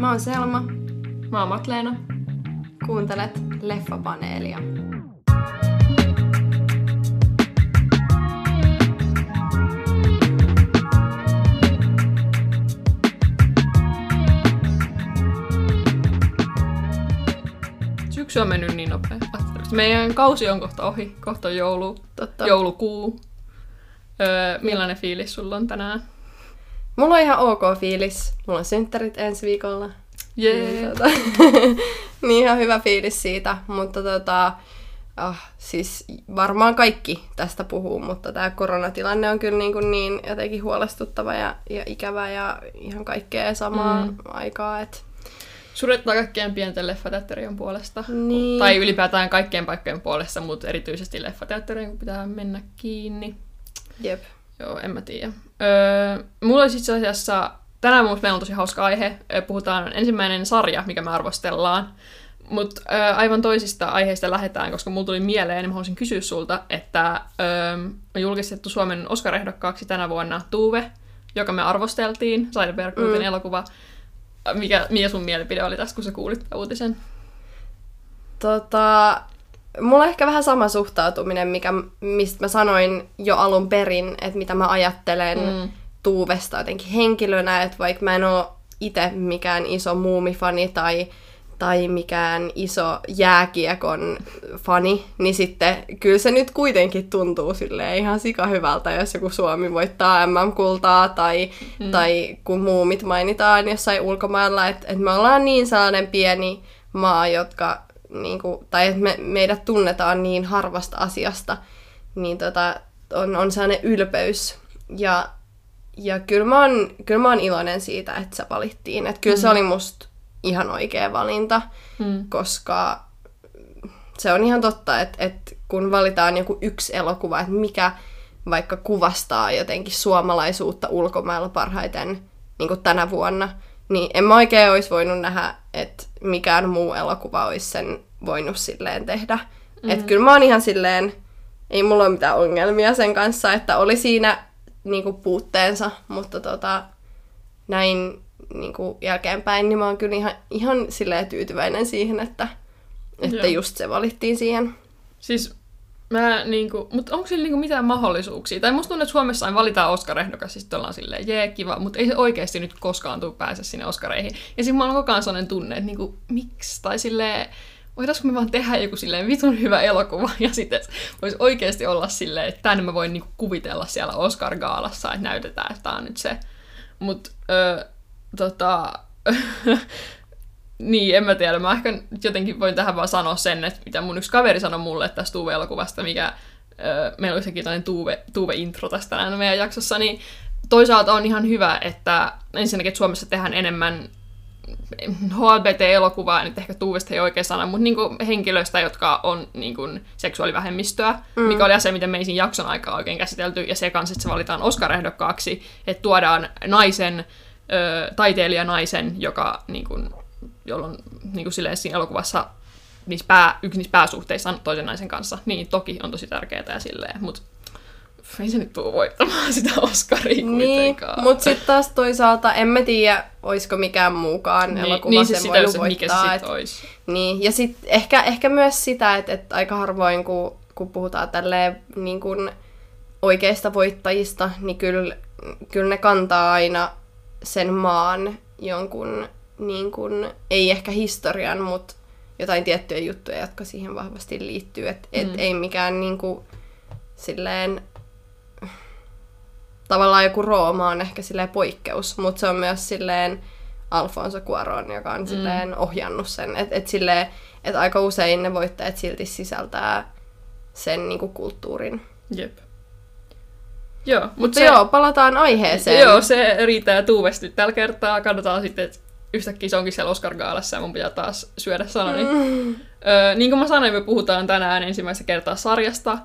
Mä oon Selma. Mä oon Matleena. Kuuntelet Leffapaneelia. Syksy on mennyt niin nopeasti. Meidän kausi on kohta ohi. Kohta on joulu, Totta. joulukuu. Öö, millainen fiilis sulla on tänään? Mulla on ihan ok fiilis. Mulla on synttärit ensi viikolla. Jee. Niin, tota, niin ihan hyvä fiilis siitä, mutta tota, ah, siis varmaan kaikki tästä puhuu, mutta tämä koronatilanne on kyllä niin, kuin niin jotenkin huolestuttava ja, ja ikävä ja ihan kaikkea samaa Mm. aikaa. Et, Surettaa kaikkien pienten leffateatterien puolesta. Niin. Tai ylipäätään kaikkien paikkojen puolesta, mutta erityisesti leffateatterien, kun pitää mennä kiinni. jep. Joo, en mä tiedä. Öö, mulla olisi itse asiassa, tänään mun meillä on tosi hauska aihe. Puhutaan ensimmäinen sarja, mikä me arvostellaan. Mutta öö, aivan toisista aiheista lähdetään, koska mulla tuli mieleen, niin mä haluaisin kysyä sulta, että öö, on julkistettu Suomen Oscar-ehdokkaaksi tänä vuonna Tuve, joka me arvosteltiin, Seidenberg-kultin Mm. elokuva. Mikä, mikä sun mielipide oli tästä, kun sä kuulit uutisen? Tota, mulla on ehkä vähän sama suhtautuminen, mikä, mistä mä sanoin jo alun perin, että mitä mä ajattelen Mm. Tuuvesta jotenkin henkilönä, että vaikka mä en ole itse mikään iso muumifani tai, tai mikään iso jääkiekon fani, niin sitten kyllä se nyt kuitenkin tuntuu silleen ihan sika hyvältä, jos joku Suomi voittaa MM-kultaa tai, Mm. mm. tai kun muumit mainitaan jossain ulkomailla, että, että me ollaan niin sellainen pieni maa, jotka, niin kuin, tai että me, meidät tunnetaan niin harvasta asiasta, niin tota, on, on sellainen ylpeys. Ja, ja kyllä, mä oon, kyllä mä oon iloinen siitä, että se valittiin. Että kyllä mm. se oli musta ihan oikea valinta, Mm. koska se on ihan totta, että, että kun valitaan joku yksi elokuva, että mikä vaikka kuvastaa jotenkin suomalaisuutta ulkomailla parhaiten niin kuin tänä vuonna, niin en mä oikein olisi voinut nähdä, että mikään muu elokuva olisi sen voinut silleen tehdä. Mm-hmm. Että kyllä mä oon ihan silleen, ei mulla ole mitään ongelmia sen kanssa, että oli siinä niin kuin puutteensa, mutta tota, näin niin kuin jälkeenpäin, niin mä oon kyllä ihan, ihan silleen tyytyväinen siihen, että, että Joo. just se valittiin siihen. Siis mä niinku, mutta onko sillä niinku mitään mahdollisuuksia? Tai musta tuntuu, että Suomessa aina valitaan Oscar-ehdokas, siis ollaan silleen, jee, kiva, mutta ei se oikeasti nyt koskaan tule pääse sinne Oscareihin. Ja sitten mulla on koko ajan sellainen tunne, että niinku, miksi? Tai silleen, voitaisko me vaan tehdä joku silleen vitun hyvä elokuva, ja sitten voisi oikeasti olla silleen, että tänne mä voin niinku kuvitella siellä Oscar-gaalassa, että näytetään, että tää on nyt se. Mutta tota, niin, en mä tiedä. Mä ehkä jotenkin voin tähän vaan sanoa sen, että mitä mun yksi kaveri sanoi mulle tästä Tuve-elokuvasta, mikä ö, meillä oli sekin tällainen Tuve, Tuve-intro tästä tänään meidän jaksossa, niin toisaalta on ihan hyvä, että ensinnäkin että Suomessa tehdään enemmän HLBT-elokuvaa, nyt ehkä Tuuvesta ei oikein sana, mutta niinku henkilöistä, jotka on niinku seksuaalivähemmistöä, mm. mikä oli asia, mitä me ei siinä jakson aikaa oikein käsitelty, ja se kanssa, että se valitaan Oscar-ehdokkaaksi, että tuodaan naisen, ö, taiteilijanaisen, joka niinku, jolla on niinku silleen siinä elokuvassa niissä pää, yksi niissä pääsuhteissa on toisen naisen kanssa, niin toki on tosi tärkeää ja silleen, mutta ei se nyt tule voittamaan sitä Oscaria Niin, kuitenkaan. mutta sitten taas toisaalta en mä tiedä, olisiko mikään muukaan niin, elokuva niin sen siis sitä voinut just, että mikä voittaa. sit et- olisi. Niin, ja sitten ehkä, ehkä myös sitä, että, että aika harvoin, kun, kun puhutaan tälleen niin kuin oikeista voittajista, niin kyllä, kyllä ne kantaa aina sen maan jonkun, niin kuin, ei ehkä historian, mutta jotain tiettyjä juttuja, jotka siihen vahvasti liittyy. Että et Mm. ei mikään niin kuin, silleen, tavallaan joku Rooma on ehkä silleen poikkeus, mutta se on myös silleen Alfonso Cuarón, joka on silleen ohjannut sen. Että et silleen, et aika usein ne voittajat silti sisältää sen niinku kulttuurin. Jep. Joo, mutta Mutta se, joo, palataan aiheeseen. joo, se riittää Tuuvesta nyt tällä kertaa. Katsotaan sitten, että yhtäkkiä se onkin siellä Oscar-gaalassa ja mun pitää taas syödä sanani. Mm. Öö, niin kuin mä sanoin, me puhutaan tänään ensimmäistä kertaa sarjasta,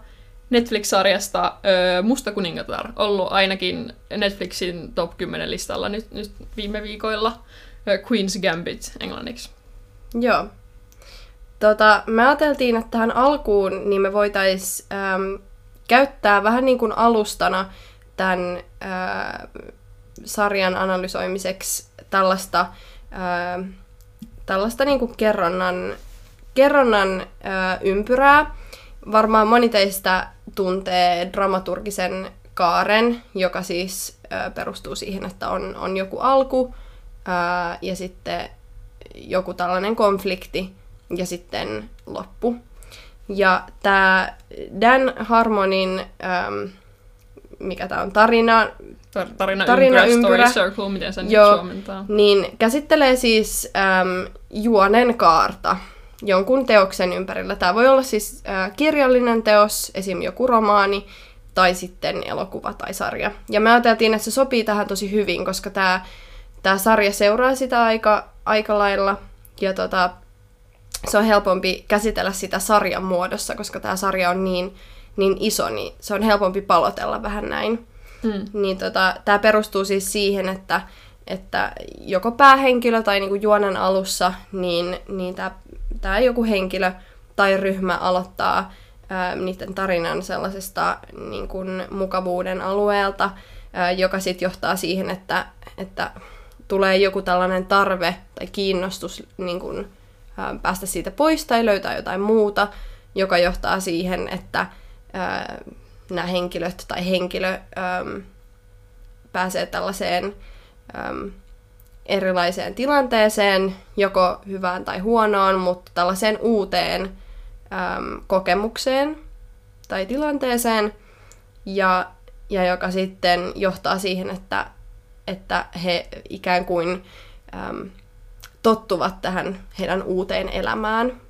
Netflix-sarjasta öö, Musta kuningatar. Ollut ainakin Netflixin top 10 listalla nyt, nyt viime viikoilla. Öö, Queen's Gambit englanniksi. Joo. Tota, me ajateltiin, että tähän alkuun niin me voitais ähm, käyttää vähän niin kuin alustana tämän äh, sarjan analysoimiseksi tällaista ö, tällaista niin kuin kerronnan, kerronnan ö, ympyrää. Varmaan moni teistä tuntee dramaturgisen kaaren, joka siis ö, perustuu siihen, että on, on joku alku ö, ja sitten joku tällainen konflikti ja sitten loppu. Ja tämä Dan Harmonin, äm, mikä tämä on, tarina, Tar- tarina, Tarina ympyrä, ympyrä. story circle, miten sen Joo. nyt suomentaa. niin käsittelee siis äm, juonen kaarta jonkun teoksen ympärillä. Tämä voi olla siis äh, kirjallinen teos, esim. joku romaani, tai sitten elokuva tai sarja. Ja me ajateltiin, että se sopii tähän tosi hyvin, koska tämä, tämä sarja seuraa sitä aika, aika lailla. Ja tota, se on helpompi käsitellä sitä sarjan muodossa, koska tämä sarja on niin, niin iso, niin se on helpompi palotella vähän näin. Mm. Niin tota, tämä perustuu siis siihen, että, että joko päähenkilö tai niinku juonen alussa, niin, niin tämä joku henkilö tai ryhmä aloittaa ää, niiden tarinan sellaisesta niin kuin mukavuuden alueelta, ää, joka sitten johtaa siihen, että, että tulee joku tällainen tarve tai kiinnostus niin kuin, ää, päästä siitä pois tai löytää jotain muuta, joka johtaa siihen, että nämä henkilöt tai henkilö äm, pääsee tällaiseen äm, erilaiseen tilanteeseen, joko hyvään tai huonoon, mutta tällaiseen uuteen äm, kokemukseen tai tilanteeseen, ja, ja joka sitten johtaa siihen, että, että he ikään kuin äm, tottuvat tähän heidän uuteen elämään.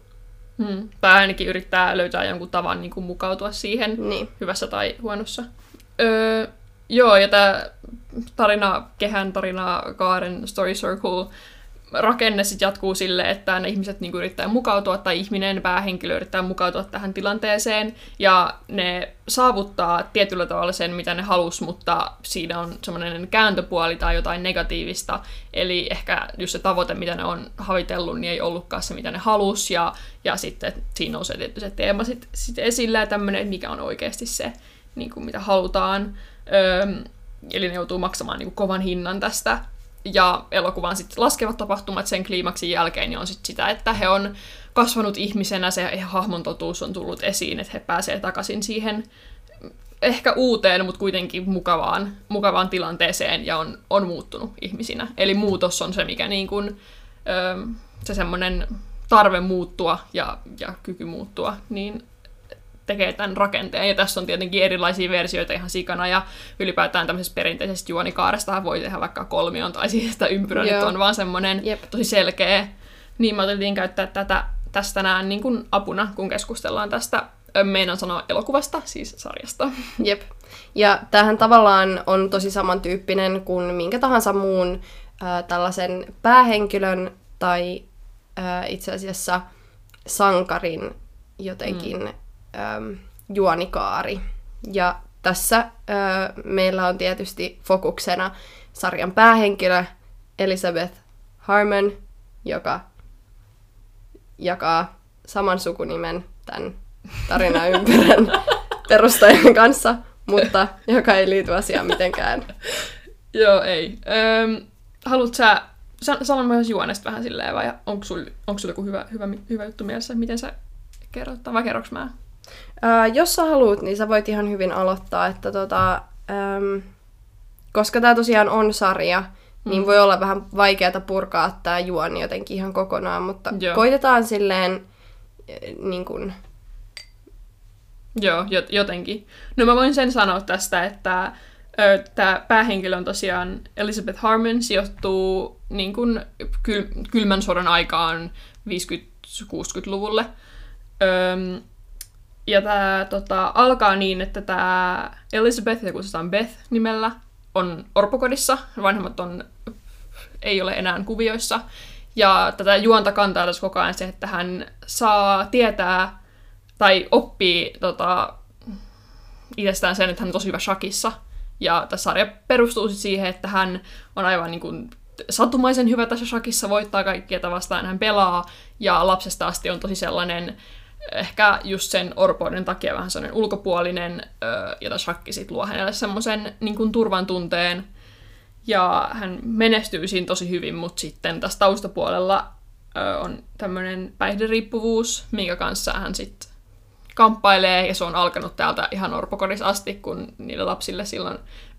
Mm. Tai ainakin yrittää löytää jonkun tavan niin kuin mukautua siihen, Niin. hyvässä tai huonossa. Öö, joo, ja tämä tarina, kehän tarina, kaaren, story circle, rakenne sitten jatkuu sille, että ne ihmiset niinku yrittää mukautua, tai ihminen, päähenkilö yrittää mukautua tähän tilanteeseen, ja ne saavuttaa tietyllä tavalla sen, mitä ne halus, mutta siinä on semmoinen kääntöpuoli tai jotain negatiivista, eli ehkä just se tavoite, mitä ne on havitellut, niin ei ollutkaan se, mitä ne halus, ja, ja sitten siinä nousee tietty se teema sit, sit esille, ja tämmöinen, että mikä on oikeasti se, niin kuin mitä halutaan. Öö, eli ne joutuu maksamaan niin kuin kovan hinnan tästä. Ja elokuvan sitten laskevat tapahtumat sen kliimaksin jälkeen niin on sit sitä, että he on kasvanut ihmisenä, se hahmon totuus on tullut esiin, että he pääsee takaisin siihen ehkä uuteen, mutta kuitenkin mukavaan, mukavaan tilanteeseen ja on, on muuttunut ihmisinä. Eli muutos on se, mikä niin kuin, se semmoinen tarve muuttua ja, ja kyky muuttua, niin tekee tämän rakenteen. Ja tässä on tietenkin erilaisia versioita ihan sikana, ja ylipäätään tämmöisestä perinteisestä juonikaaresta voi tehdä vaikka kolmion tai siis sitä ympyrän, Joo. että on vaan semmoinen tosi selkeä. Niin me otettiin käyttää tätä tästä näin niin kuin apuna, kun keskustellaan tästä, ö, meinaan sanoa elokuvasta, siis sarjasta. Jep. Ja tämähän tavallaan on tosi samantyyppinen kuin minkä tahansa muun äh, tällaisen päähenkilön tai äh, itse asiassa sankarin jotenkin mm. Ähm, juonikaari. Ja tässä äh, meillä on tietysti fokuksena sarjan päähenkilö Elizabeth Harmon, joka jakaa saman sukunimen tämän tarinaympyrän perustajan kanssa, mutta joka ei liity asiaan mitenkään. Joo, ei. Öm, haluat sä san- sanoa myös juonesta vähän silleen, vai onko sulla sul joku hyvä, hyvä, hyvä juttu mielessä, miten sä kerrot, vai kerroks mä? Ää, jos sä haluat, niin sä voit ihan hyvin aloittaa, että tota, äm, koska tämä tosiaan on sarja, niin Mm. voi olla vähän vaikeata purkaa tämä juoni jotenkin ihan kokonaan, mutta Joo. koitetaan silleen niin kuin, Joo, jot- jotenkin. No mä voin sen sanoa tästä, että tämä päähenkilö on tosiaan Elizabeth Harmon, sijoittuu niin kuin kyl- kylmän sodan aikaan 50-60-luvulle. Öm, ja tämä tota, alkaa niin, että tämä Elizabeth, ja kutsutaan Beth nimellä, on orpokodissa. Vanhemmat on, ei ole enää kuvioissa. Ja tätä juonta kantaa tässä koko ajan se, että hän saa tietää tai oppii tota, itsestään sen, että hän on tosi hyvä shakissa. Ja tässä sarja perustuu siihen, että hän on aivan niin kuin satumaisen hyvä tässä shakissa, voittaa kaikkia, vastaan hän pelaa, ja lapsesta asti on tosi sellainen, ehkä just sen orpouden takia vähän sellainen ulkopuolinen, tämä shakki sit luo hänelle semmoisen niin turvan tunteen. Ja hän menestyy siinä tosi hyvin, mutta sitten tässä taustapuolella on tämmöinen päihderiippuvuus, minkä kanssa hän sitten kamppailee, ja se on alkanut täältä ihan orpokodissa asti, kun niille lapsille silloin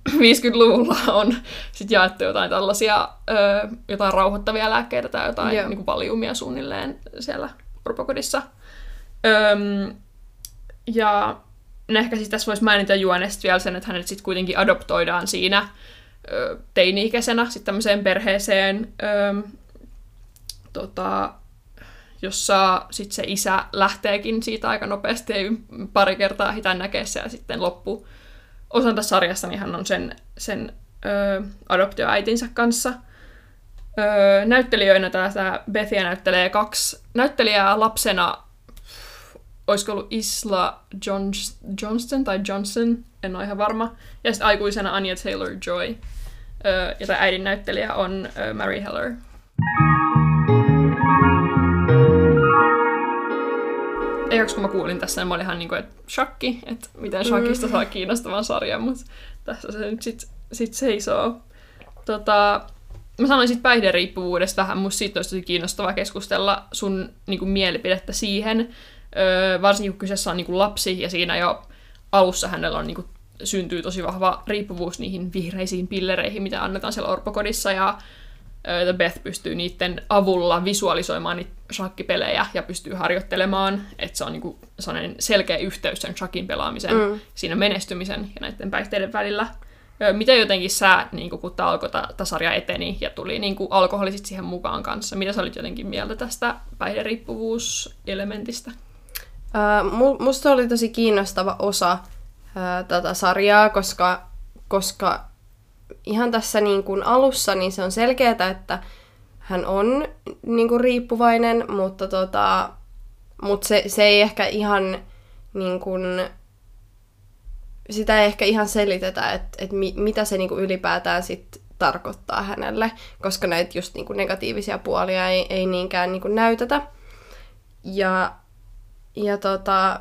50-luvulla on sit jaettu jotain tällaisia, ö, jotain rauhoittavia lääkkeitä tai jotain niin kuin valiumia suunnilleen siellä orpokodissa. Öm, ja no ehkä siis tässä voisi mainita Juonesta vielä sen, että hänet sitten kuitenkin adoptoidaan siinä teini-ikäisenä sitten tämmöiseen perheeseen, ö, tota, jossa sitten se isä lähteekin siitä aika nopeasti ja pari kertaa hitän näkee se ja sitten loppu osan tässä sarjassa, niin hän on sen, sen ö, adoptioäitinsä kanssa. Öö, näyttelijöinä tämä Bethia näyttelee kaksi näyttelijää lapsena, olisiko ollut Isla Johns- Johnston tai Johnson, en ole ihan varma, ja sitten aikuisena Anya Taylor-Joy, ja tämä äidin näyttelijä on Mary Heller. Ekaksi kun mä kuulin tässä, niin mä olin ihan niin kuin, että shakki, että miten shakista saa kiinnostavan sarjan, mutta tässä se nyt sit, sit seisoo. Tota, mä sanoin siitä päihderiippuvuudesta vähän, musta siitä olisi tosi kiinnostavaa keskustella sun niin kuin, mielipidettä siihen, öö, varsinkin kun kyseessä on niin kuin, lapsi, ja siinä jo alussa hänellä on niin kuin, syntyy tosi vahva riippuvuus niihin vihreisiin pillereihin, mitä annetaan siellä orpokodissa, ja öö, Beth pystyy niiden avulla visualisoimaan niitä shakkipelejä ja pystyy harjoittelemaan, että se on niinku sellainen selkeä yhteys sen shakin pelaamisen, mm. siinä menestymisen ja näiden päihteiden välillä. Öö, miten jotenkin sä, niinku, kun tämä alkoi, tämä sarja eteni ja tuli niinku, alkoholi sit siihen mukaan kanssa, mitä sä olit jotenkin mieltä tästä päihderiippuvuuselementistä? Musta oli tosi kiinnostava osa tätä sarjaa, koska, koska ihan tässä niin kuin alussa niin se on selkeää, että hän on niin kuin riippuvainen, mutta tota, mut se, se ei ehkä ihan niin kuin, sitä ei ehkä ihan selitetä, että, että mi, mitä se niin kuin ylipäätään sit tarkoittaa hänelle, koska näitä just niin kuin negatiivisia puolia ei, ei niinkään niin kuin näytetä. Ja, ja tota,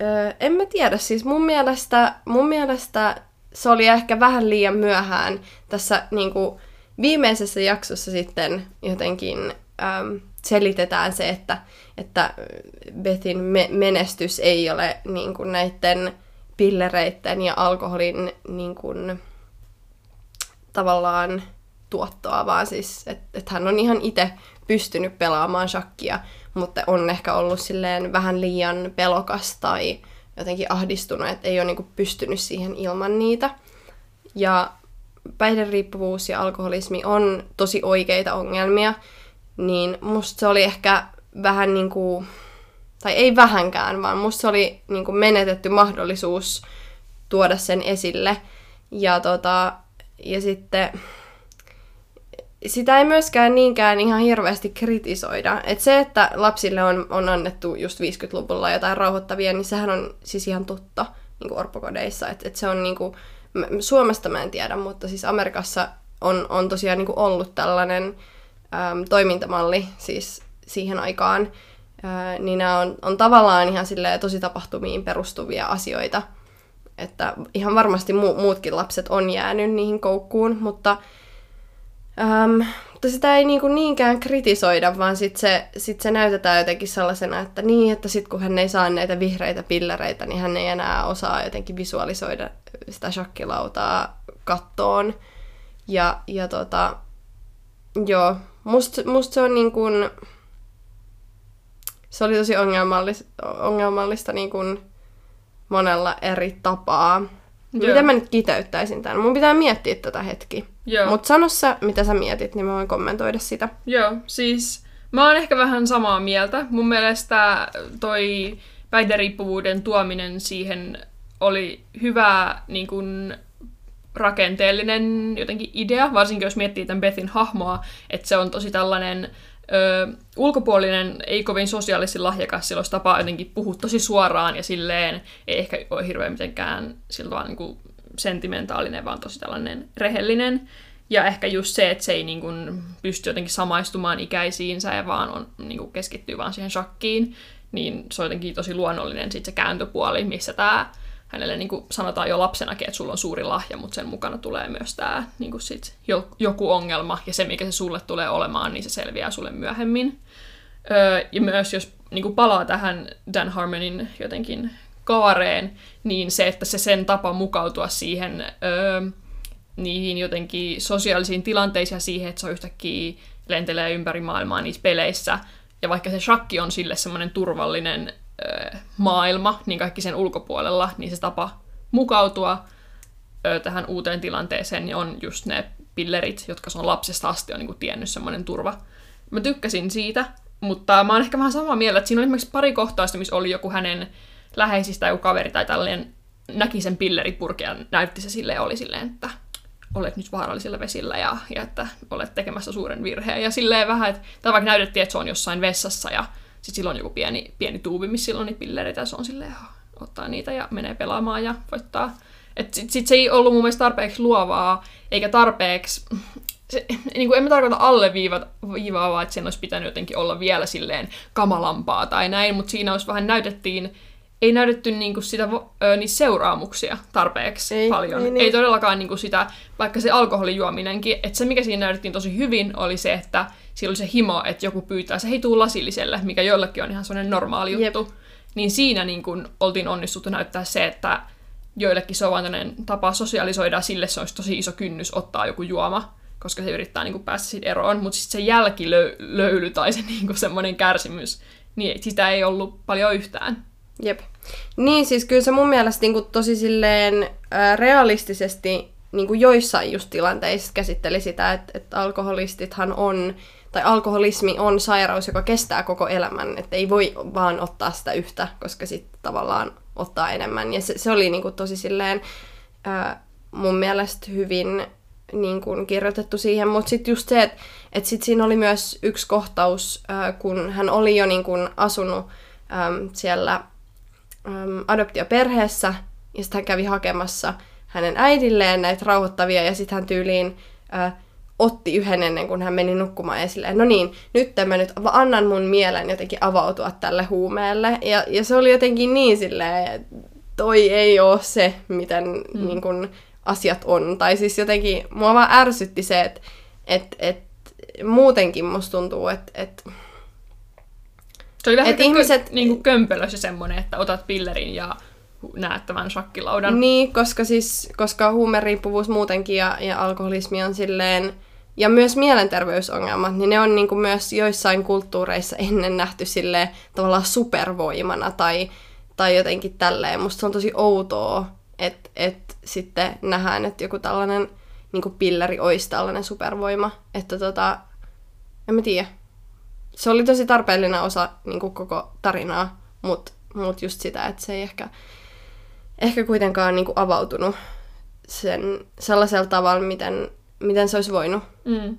öö, en mä tiedä, siis mun mielestä, mun mielestä se oli ehkä vähän liian myöhään tässä niin kuin, viimeisessä jaksossa sitten jotenkin äm, selitetään se, että, että Bethin me- menestys ei ole niin kuin, näiden pillereiden ja alkoholin niin kuin, tavallaan tuottoa, vaan siis, että et hän on ihan itse pystynyt pelaamaan shakkia, mutta on ehkä ollut silleen vähän liian pelokas tai jotenkin ahdistunut, että ei ole niinku pystynyt siihen ilman niitä. Ja päihderiippuvuus ja alkoholismi on tosi oikeita ongelmia, niin musta se oli ehkä vähän niin kuin, tai ei vähänkään, vaan musta se oli niin kuin menetetty mahdollisuus tuoda sen esille. Ja, tota, ja sitten sitä ei myöskään niinkään ihan hirveästi kritisoida. Et se, että lapsille on, on annettu just 50-luvulla jotain rauhoittavia, niin sehän on siis ihan totta niin kuin orpokodeissa. Et, et se on niin kuin, Suomesta mä en tiedä, mutta siis Amerikassa on, on tosiaan niin kuin ollut tällainen äm, toimintamalli siis siihen aikaan. Ää, niin nämä on, on tavallaan ihan tosi tapahtumiin perustuvia asioita. Että ihan varmasti mu- muutkin lapset on jäänyt niihin koukkuun, mutta Ähm, mutta sitä ei niinku niinkään kritisoida, vaan sitten se, sit se näytetään jotenkin sellaisena, että niin, että sitten kun hän ei saa näitä vihreitä pillereitä, niin hän ei enää osaa jotenkin visualisoida sitä shakkilautaa kattoon. Ja, ja tota, joo, musta must se on niin kuin, se oli tosi ongelmallista, ongelmallista niin kuin monella eri tapaa. Joo. Miten mä nyt kiteyttäisin tämän? Mun pitää miettiä tätä hetki. Joo. Mutta sano sä, mitä sä mietit, niin mä voin kommentoida sitä. Joo, siis mä oon ehkä vähän samaa mieltä. Mun mielestä toi päihderiippuvuuden tuominen siihen oli hyvä niin kun, rakenteellinen jotenkin idea, varsinkin jos miettii tämän Bethin hahmoa, että se on tosi tällainen ö, ulkopuolinen, ei kovin sosiaalisesti lahjakas, sillä olisi tapa jotenkin puhua tosi suoraan ja silleen ei ehkä ole hirveän mitenkään tavalla niin kuin sentimentaalinen, vaan tosi tällainen rehellinen. Ja ehkä just se, että se ei niin kuin pysty jotenkin samaistumaan ikäisiinsä ja vaan on, niin kuin keskittyy vaan siihen shakkiin, niin se on jotenkin tosi luonnollinen sit se kääntöpuoli, missä tämä hänelle niin kuin sanotaan jo lapsenakin, että sulla on suuri lahja, mutta sen mukana tulee myös tämä niin kuin sit joku ongelma, ja se, mikä se sulle tulee olemaan, niin se selviää sulle myöhemmin. Öö, ja myös jos niin kuin palaa tähän Dan Harmonin jotenkin kaareen, niin se, että se sen tapa mukautua siihen öö, niihin jotenkin sosiaalisiin tilanteisiin ja siihen, että se yhtäkkiä lentelee ympäri maailmaa niissä peleissä. Ja vaikka se shakki on sille semmoinen turvallinen ö, maailma, niin kaikki sen ulkopuolella, niin se tapa mukautua ö, tähän uuteen tilanteeseen niin on just ne pillerit, jotka se on lapsesta asti on niin kuin tiennyt semmoinen turva. Mä tykkäsin siitä, mutta mä oon ehkä vähän samaa mieltä, että siinä oli esimerkiksi pari kohtaista, missä oli joku hänen läheisistä joku kaveri tai tällainen näki sen pilleripurkin ja näytti se silleen, oli silleen, että olet nyt vaarallisilla vesillä ja, ja että olet tekemässä suuren virheen. Ja silleen vähän, että, tai vaikka näytettiin, että se on jossain vessassa ja sitten silloin joku pieni, pieni tuubi, missä silloin on niitä pillereitä ja se on silleen, ottaa niitä ja menee pelaamaan ja voittaa. Sitten sit se ei ollut mun mielestä tarpeeksi luovaa, eikä tarpeeksi, se, niin kuin en mä tarkoita alleviivaa, että sen olisi pitänyt jotenkin olla vielä silleen kamalampaa tai näin, mutta siinä olisi vähän näytettiin ei näytetty niinku sitä, ö, niitä seuraamuksia tarpeeksi ei, paljon. Ei, niin. ei todellakaan niinku sitä, vaikka se alkoholijuominenkin, että se mikä siinä näytettiin tosi hyvin oli se, että siellä oli se himo, että joku pyytää se hei tuu lasilliselle, mikä joillekin on ihan sellainen normaali juttu. Jep. Niin siinä niinku oltiin onnistuttu näyttää se, että joillekin se on vain tapa sosialisoida, sille se olisi tosi iso kynnys ottaa joku juoma, koska se yrittää niinku päästä siitä eroon, mutta sitten se jälkilöyly tai se niinku semmoinen kärsimys, niin sitä ei ollut paljon yhtään. Jep. Niin, siis kyllä se mun mielestä niin kuin, tosi silleen ää, realistisesti niin kuin joissain just tilanteissa käsitteli sitä, että, että alkoholistithan on, tai alkoholismi on sairaus, joka kestää koko elämän, että ei voi vaan ottaa sitä yhtä, koska sitten tavallaan ottaa enemmän. Ja se, se oli niin kuin, tosi silleen ää, mun mielestä hyvin niin kuin, kirjoitettu siihen, mutta sitten just se, että, että sit siinä oli myös yksi kohtaus, ää, kun hän oli jo niin kuin, asunut ää, siellä äm, adoptioperheessä, ja sitten hän kävi hakemassa hänen äidilleen näitä rauhoittavia, ja sitten hän tyyliin äh, otti yhden ennen kuin hän meni nukkumaan, ja silleen, no niin, nyt mä nyt annan mun mielen jotenkin avautua tälle huumeelle, ja, ja se oli jotenkin niin silleen, toi ei ole se, miten mm. niin kun, asiat on. Tai siis jotenkin, mua vaan ärsytti se, että et, et, muutenkin musta tuntuu, että et, se oli vähän et ihmiset... kö, niin kuin kömpelö se semmoinen, että otat pillerin ja näet tämän shakkilaudan. Niin, koska siis, koska huumeriippuvuus muutenkin ja, ja alkoholismi on silleen, ja myös mielenterveysongelmat, niin ne on niin kuin myös joissain kulttuureissa ennen nähty sille tavallaan supervoimana tai, tai jotenkin tälleen. Musta se on tosi outoa, että et sitten nähdään, että joku tällainen niin kuin pilleri olisi tällainen supervoima. Että tota, en mä tiedä se oli tosi tarpeellinen osa niin kuin koko tarinaa, mutta mut just sitä, että se ei ehkä, ehkä kuitenkaan niin kuin avautunut sen sellaisella tavalla, miten, miten se olisi voinut. Mm.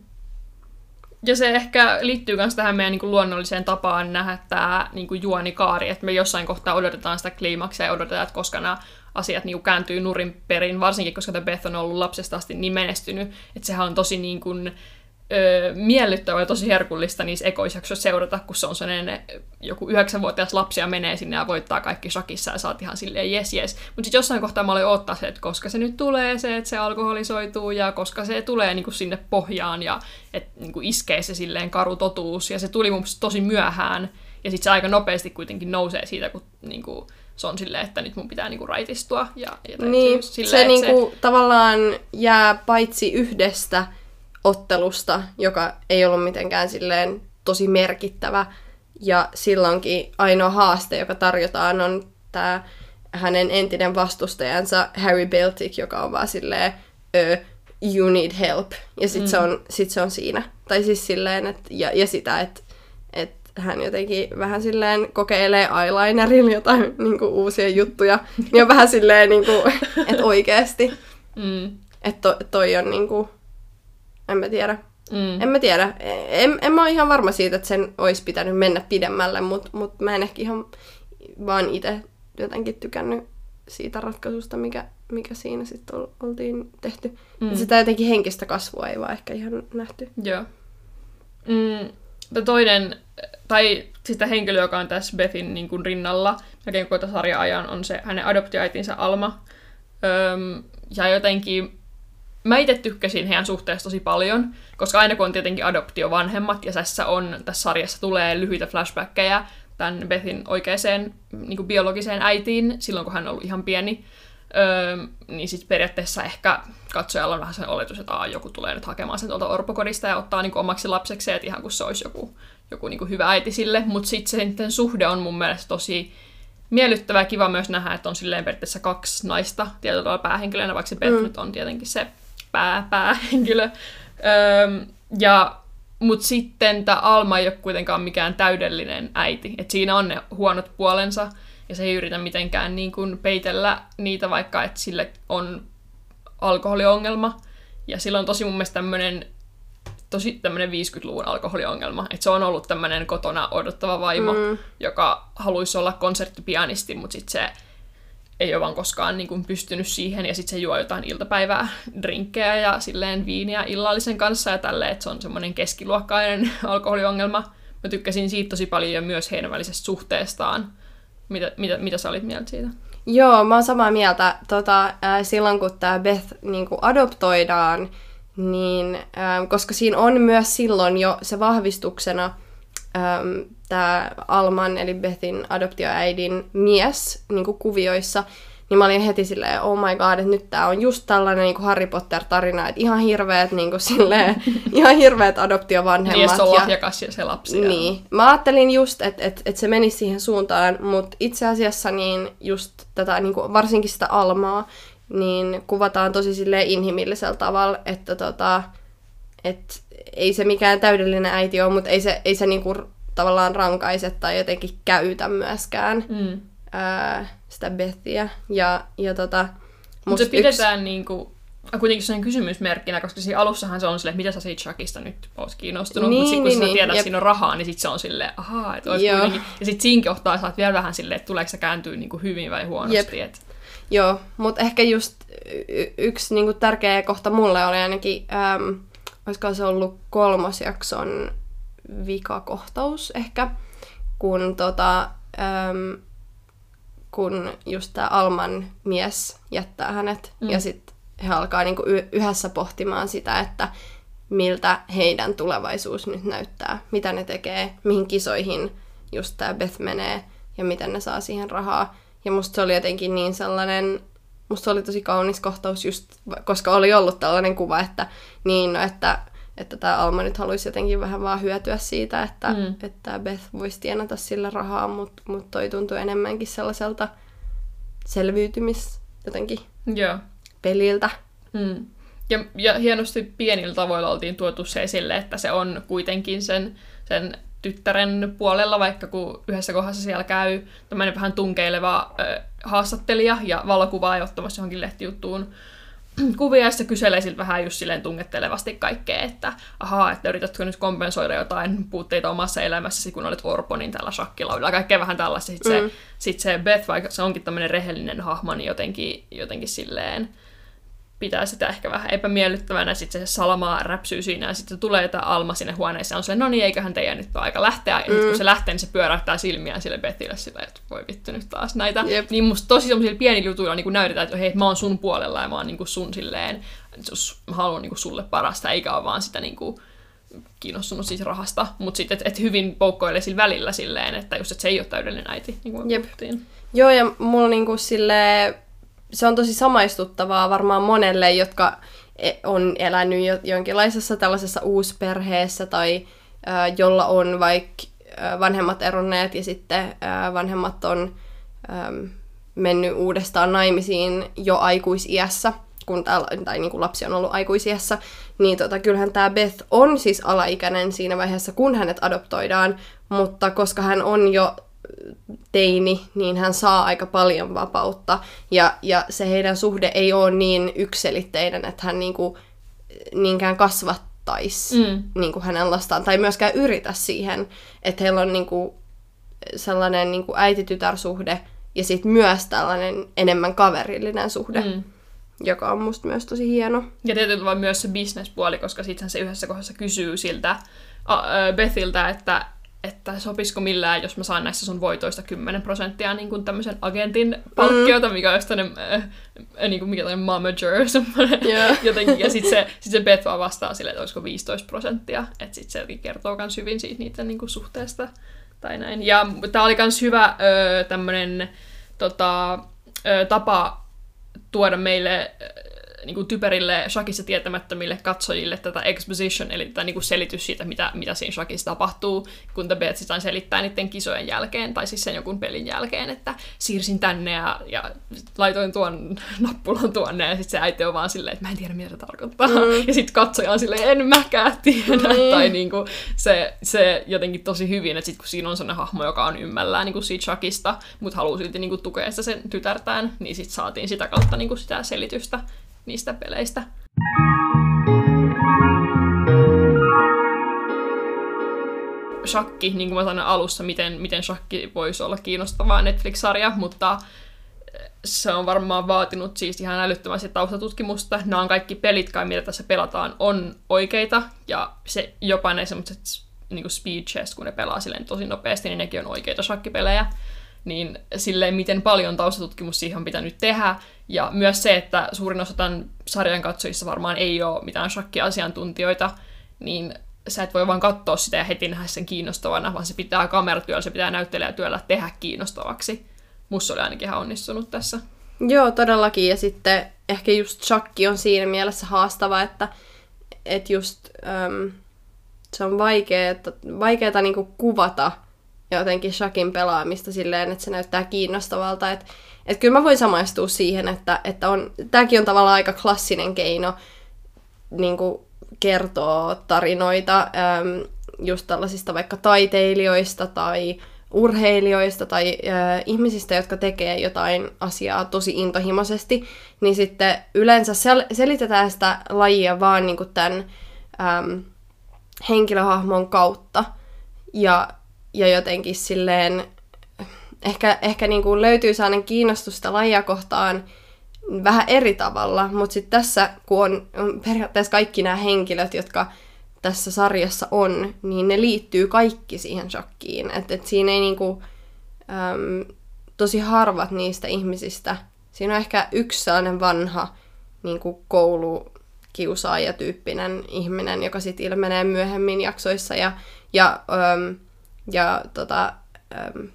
Ja se ehkä liittyy myös tähän meidän niin kuin luonnolliseen tapaan nähdä tämä niin kuin juonikaari, että me jossain kohtaa odotetaan sitä kliimaksia ja odotetaan, että koska nämä asiat niin kuin kääntyy nurin perin, varsinkin koska Beth on ollut lapsesta asti niin menestynyt, että sehän on tosi niin kuin, öö, miellyttävää ja tosi herkullista niissä ekoisjaksoissa seurata, kun se on sellainen joku yhdeksänvuotias lapsi ja menee sinne ja voittaa kaikki shakissa ja saat ihan silleen jes jes. Mutta sitten jossain kohtaa mä olin ottaa se, että koska se nyt tulee se, että se alkoholisoituu ja koska se tulee niinku sinne pohjaan ja että niinku iskee se silleen karu totuus. Ja se tuli mun tosi myöhään ja sitten se aika nopeasti kuitenkin nousee siitä, kun niinku, se on silleen, että nyt mun pitää niinku raitistua. Ja, ja niin, silleen, se, niinku, se tavallaan jää paitsi yhdestä ottelusta, joka ei ollut mitenkään silleen tosi merkittävä. Ja silloinkin ainoa haaste, joka tarjotaan, on tämä hänen entinen vastustajansa Harry Beltic, joka on vaan silleen, you need help. Ja sit, mm. se, on, sit se on siinä. Tai siis silleen, että, ja, ja sitä, että et hän jotenkin vähän silleen kokeilee eyelinerilla jotain niinku, uusia juttuja. Niin on vähän silleen, niinku, että oikeasti. Mm. Että to, toi on niinku, en mä tiedä. Mm. En mä tiedä. En, en mä ole ihan varma siitä, että sen olisi pitänyt mennä pidemmälle, mutta mut mä en ehkä ihan vaan itse jotenkin tykännyt siitä ratkaisusta, mikä, mikä siinä sitten ol, oltiin tehty. Mm. Sitä jotenkin henkistä kasvua ei vaan ehkä ihan nähty. Joo. Mm. toinen, tai sitä henkilö, joka on tässä Bethin niin kuin rinnalla, melkein koko sarja ajan, on se hänen adoptioäitinsä Alma. Öm, ja jotenkin mä itse tykkäsin heidän suhteesta tosi paljon, koska aina kun on tietenkin adoptiovanhemmat, ja tässä on, tässä sarjassa tulee lyhyitä flashbackkejä tämän Bethin oikeaan niin biologiseen äitiin, silloin kun hän on ollut ihan pieni, öö, niin sitten periaatteessa ehkä katsojalla on vähän se oletus, että aa, joku tulee nyt hakemaan sen tuolta orpokodista ja ottaa niin kuin, omaksi lapsekseen, että ihan kuin se olisi joku, joku niin kuin hyvä äiti sille, mutta sitten se suhde on mun mielestä tosi miellyttävää kiva myös nähdä, että on silleen periaatteessa kaksi naista tietyllä tavalla päähenkilönä, vaikka se Beth mm. nyt on tietenkin se pää, päähenkilö. Öö, ja mutta sitten tämä Alma ei ole kuitenkaan mikään täydellinen äiti. Et siinä on ne huonot puolensa, ja se ei yritä mitenkään niin kuin peitellä niitä, vaikka että sille on alkoholiongelma. Ja sillä on tosi mun mielestä tämmöinen tosi tämmöinen 50-luvun alkoholiongelma. Että se on ollut tämmöinen kotona odottava vaimo, mm. joka haluaisi olla konserttipianisti, mutta sitten se ei ole vaan koskaan niin kuin, pystynyt siihen, ja sitten se juo jotain iltapäivää drinkkejä ja silleen viiniä illallisen kanssa ja tälleen, että se on semmoinen keskiluokkainen alkoholiongelma. Mä tykkäsin siitä tosi paljon ja myös heidän välisestä suhteestaan. Mitä, mitä, mitä sä olit mieltä siitä? Joo, mä oon samaa mieltä. Tota, äh, silloin kun tämä Beth niin kuin adoptoidaan, niin, äh, koska siinä on myös silloin jo se vahvistuksena ähm, tämä Alman, eli Bethin adoptioäidin mies niin kuin kuvioissa, niin mä olin heti silleen, oh my god, että nyt tää on just tällainen niin kuin Harry Potter-tarina, että ihan hirveet, niin kuin silleen, ihan hirveet adoptiovanhemmat. Niin, se on lahjakas ja se lapsi. Niin. Mä ajattelin just, että et, et se menisi siihen suuntaan, mutta itse asiassa niin just tätä, niin kuin, varsinkin sitä Almaa, niin kuvataan tosi silleen inhimillisellä tavalla, että tota, et ei se mikään täydellinen äiti ole, mutta ei se, ei se niinku tavallaan rankaise tai jotenkin käytä myöskään mm. ää, sitä Bethia. Ja, ja tota, mutta se pidetään yksi... niinku, kuitenkin sen kysymysmerkkinä, koska siinä alussahan se on silleen, mitä sä siitä Chuckista nyt oot kiinnostunut, niin, mutta sitten kun niin, sä niin. tiedät, että siinä on rahaa, niin sitten se on silleen, ahaa, että olisi kuitenkin. Ja sitten siinä kohtaa saat vielä vähän silleen, että tuleeko se kääntyä niinku hyvin vai huonosti. Et... Joo, mutta ehkä just y- yksi niinku tärkeä kohta mulle oli ainakin, äm, olisiko se ollut kolmosjakson vikakohtaus ehkä, kun, tota, äm, kun just tämä Alman mies jättää hänet mm. ja sitten he alkaa niinku yhdessä pohtimaan sitä, että miltä heidän tulevaisuus nyt näyttää, mitä ne tekee, mihin kisoihin just tämä Beth menee ja miten ne saa siihen rahaa. Ja musta se oli jotenkin niin sellainen, musta se oli tosi kaunis kohtaus just, koska oli ollut tällainen kuva, että niin, no, että että tämä Alma nyt haluaisi jotenkin vähän vaan hyötyä siitä, että, mm. että Beth voisi tienata sillä rahaa, mutta mut toi tuntuu enemmänkin sellaiselta selviytymis jotenkin Joo. peliltä. Mm. Ja, ja hienosti pienillä tavoilla oltiin tuotu se esille, että se on kuitenkin sen, sen tyttären puolella, vaikka kun yhdessä kohdassa siellä käy tämmöinen vähän tunkeileva ö, haastattelija ja valokuvaa ottamassa johonkin lehtijuttuun kuvia ja sitten kyselee siltä vähän just silleen tungettelevasti kaikkea, että ahaa, että yritätkö nyt kompensoida jotain puutteita omassa elämässäsi, kun olet orpo, niin tällä shakkilaudilla. Kaikkea vähän tällaista. Sitten mm. se, sit se Beth, vaikka se onkin tämmöinen rehellinen hahmo, niin jotenkin, jotenkin silleen pitää sitä ehkä vähän epämiellyttävänä, sitten se salamaa räpsyy siinä, ja sitten tulee tämä Alma sinne huoneeseen, on silleen, no niin, eiköhän teidän nyt ole aika lähteä, ja mm. sitten kun se lähtee, niin se pyöräyttää silmiään sille Bethille sille, että voi vittu nyt taas näitä. Jep. Niin musta tosi semmoisilla pienillä jutuilla niin näytetään, että hei, mä oon sun puolella, ja mä oon niin kuin sun silleen, mä haluan niin kuin sulle parasta, eikä ole vaan sitä niin kuin, kiinnostunut siis rahasta, mutta sitten, että et hyvin poukkoilee sillä välillä silleen, että just, että se ei ole täydellinen äiti, niin kuin Jep. Puhuttiin. Joo, ja mulla niinku silleen, se on tosi samaistuttavaa varmaan monelle, jotka e, on elänyt jo, jonkinlaisessa tällaisessa uusperheessä tai ä, jolla on vaikka vanhemmat eronneet ja sitten ä, vanhemmat on ä, mennyt uudestaan naimisiin jo aikuisiässä, kun tää, tai niin kuin lapsi on ollut aikuisiässä, niin tota, kyllähän tämä Beth on siis alaikäinen siinä vaiheessa, kun hänet adoptoidaan, mutta koska hän on jo teini, niin hän saa aika paljon vapautta. Ja, ja se heidän suhde ei ole niin ykselitteinen, että hän niinku, niinkään kasvattaisi mm. niinku hänen lastaan. Tai myöskään yritä siihen, että heillä on niinku sellainen niinku äiti-tytär-suhde ja sitten myös tällainen enemmän kaverillinen suhde. Mm joka on musta myös tosi hieno. Ja tietysti vaan myös se bisnespuoli, koska sitten se yhdessä kohdassa kysyy siltä Bethiltä, että, että sopisiko millään, jos mä saan näissä sun voitoista 10 prosenttia niin kuin tämmöisen agentin palkkiota, mm. mikä olisi tämmöinen, äh, niin kuin mikä tämmöinen momager, semmoinen yeah. jotenkin. Ja sitten se, sit se Beth vaan vastaa sille, että olisiko 15 prosenttia. Että sitten se kertoo myös hyvin siitä niiden niin kuin suhteesta tai näin. Ja tämä oli myös hyvä tämmöinen tota, tapa tuoda meille niin kuin typerille shakissa tietämättömille katsojille tätä exposition, eli tätä niin kuin selitys siitä, mitä, mitä siinä shakissa tapahtuu, kun The Beat sitten selittää niiden kisojen jälkeen, tai siis sen joku pelin jälkeen, että siirsin tänne ja, ja laitoin tuon nappulan tuonne, ja sitten se äiti on vaan silleen, että mä en tiedä, mitä se tarkoittaa. Mm. Ja sitten katsoja on silleen, en mäkään tiedä. Mm. Tai niin kuin se, se jotenkin tosi hyvin, että sitten kun siinä on sellainen hahmo, joka on ymmällään niin kuin siitä shakista, mutta haluaa silti niin kuin tukea sitä sen tytärtään, niin sitten saatiin sitä kautta niin kuin sitä selitystä niistä peleistä. Shakki, niin kuin mä sanoin alussa, miten, miten shakki voisi olla kiinnostavaa Netflix-sarja, mutta eh, se on varmaan vaatinut siis ihan älyttömästi taustatutkimusta. Nämä on kaikki pelit, kai, mitä tässä pelataan, on oikeita, ja se, jopa ne semmoiset niin speed chess, kun ne pelaa silleen tosi nopeasti, niin nekin on oikeita shakkipelejä niin silleen miten paljon taustatutkimus siihen on pitänyt tehdä. Ja myös se, että suurin osa tämän sarjan katsojissa varmaan ei ole mitään shakki-asiantuntijoita, niin sä et voi vaan katsoa sitä ja heti nähdä sen kiinnostavana, vaan se pitää kameratyöllä, se pitää näyttelijätyöllä tehdä kiinnostavaksi. Musta oli ainakin ihan onnistunut tässä. Joo, todellakin. Ja sitten ehkä just shakki on siinä mielessä haastava, että, että just äm, se on vaikeaa, vaikeaa niinku kuvata jotenkin shakin pelaamista silleen, että se näyttää kiinnostavalta. Että et kyllä mä voin samaistua siihen, että, että on, tämäkin on tavallaan aika klassinen keino niin kertoa tarinoita äm, just tällaisista vaikka taiteilijoista tai urheilijoista tai äh, ihmisistä, jotka tekee jotain asiaa tosi intohimoisesti, niin sitten yleensä sel- selitetään sitä lajia vaan niin kuin tämän äm, henkilöhahmon kautta. Ja ja jotenkin silleen ehkä, ehkä niin kuin löytyy sellainen kiinnostusta lajia kohtaan vähän eri tavalla, mutta sitten tässä, kun on, periaatteessa kaikki nämä henkilöt, jotka tässä sarjassa on, niin ne liittyy kaikki siihen shakkiin. Että et siinä ei niinku, äm, tosi harvat niistä ihmisistä, siinä on ehkä yksi sellainen vanha niinku koulukiusaaja-tyyppinen ihminen, joka sitten ilmenee myöhemmin jaksoissa ja, ja äm, ja tota, ähm,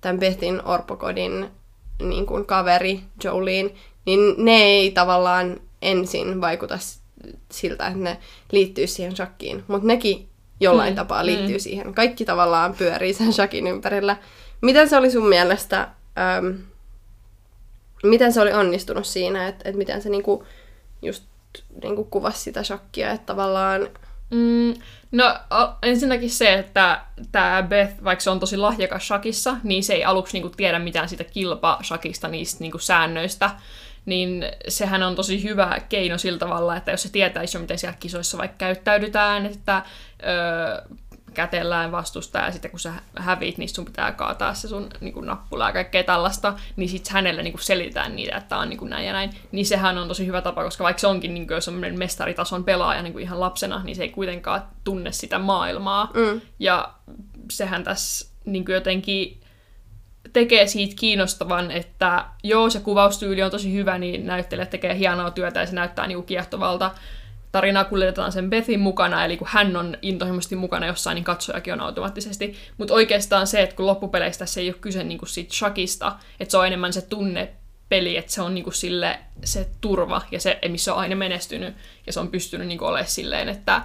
tämän Bethin orpokodin niin kuin kaveri Jolene, niin ne ei tavallaan ensin vaikuta siltä, että ne liittyy siihen shakkiin, mutta nekin jollain mm, tapaa liittyy mm. siihen. Kaikki tavallaan pyörii sen shakin ympärillä. Miten se oli sun mielestä, ähm, miten se oli onnistunut siinä, että, että miten se niinku, just niinku kuvasi sitä shakkia, että tavallaan Mm, no ensinnäkin se, että tämä Beth, vaikka se on tosi lahjakas shakissa, niin se ei aluksi niinku tiedä mitään siitä kilpa-shakista, niistä niinku säännöistä. Niin sehän on tosi hyvä keino sillä tavalla, että jos se tietäisi jo, miten siellä kisoissa vaikka käyttäydytään, että öö, kätellään vastusta ja sitten kun sä hävit, niin sun pitää kaataa se sun niin kuin nappula ja kaikkea tällaista, niin sitten hänelle niin kuin selitään niitä, että tämä on niin kuin näin ja näin. Niin sehän on tosi hyvä tapa, koska vaikka se onkin niin kuin semmoinen mestaritason pelaaja niin kuin ihan lapsena, niin se ei kuitenkaan tunne sitä maailmaa. Mm. Ja sehän tässä niin kuin jotenkin tekee siitä kiinnostavan, että joo, se kuvaustyyli on tosi hyvä, niin näyttelijät tekee hienoa työtä ja se näyttää niin kuin kiehtovalta, tarinaa kuljetetaan sen Bethin mukana, eli kun hän on intohimoisesti mukana jossain, niin katsojakin on automaattisesti. Mutta oikeastaan se, että kun loppupeleissä se ei ole kyse niinku siitä shakista, että se on enemmän se tunne peli, että se on niinku sille se turva ja se, missä on aina menestynyt ja se on pystynyt niinku olemaan silleen, että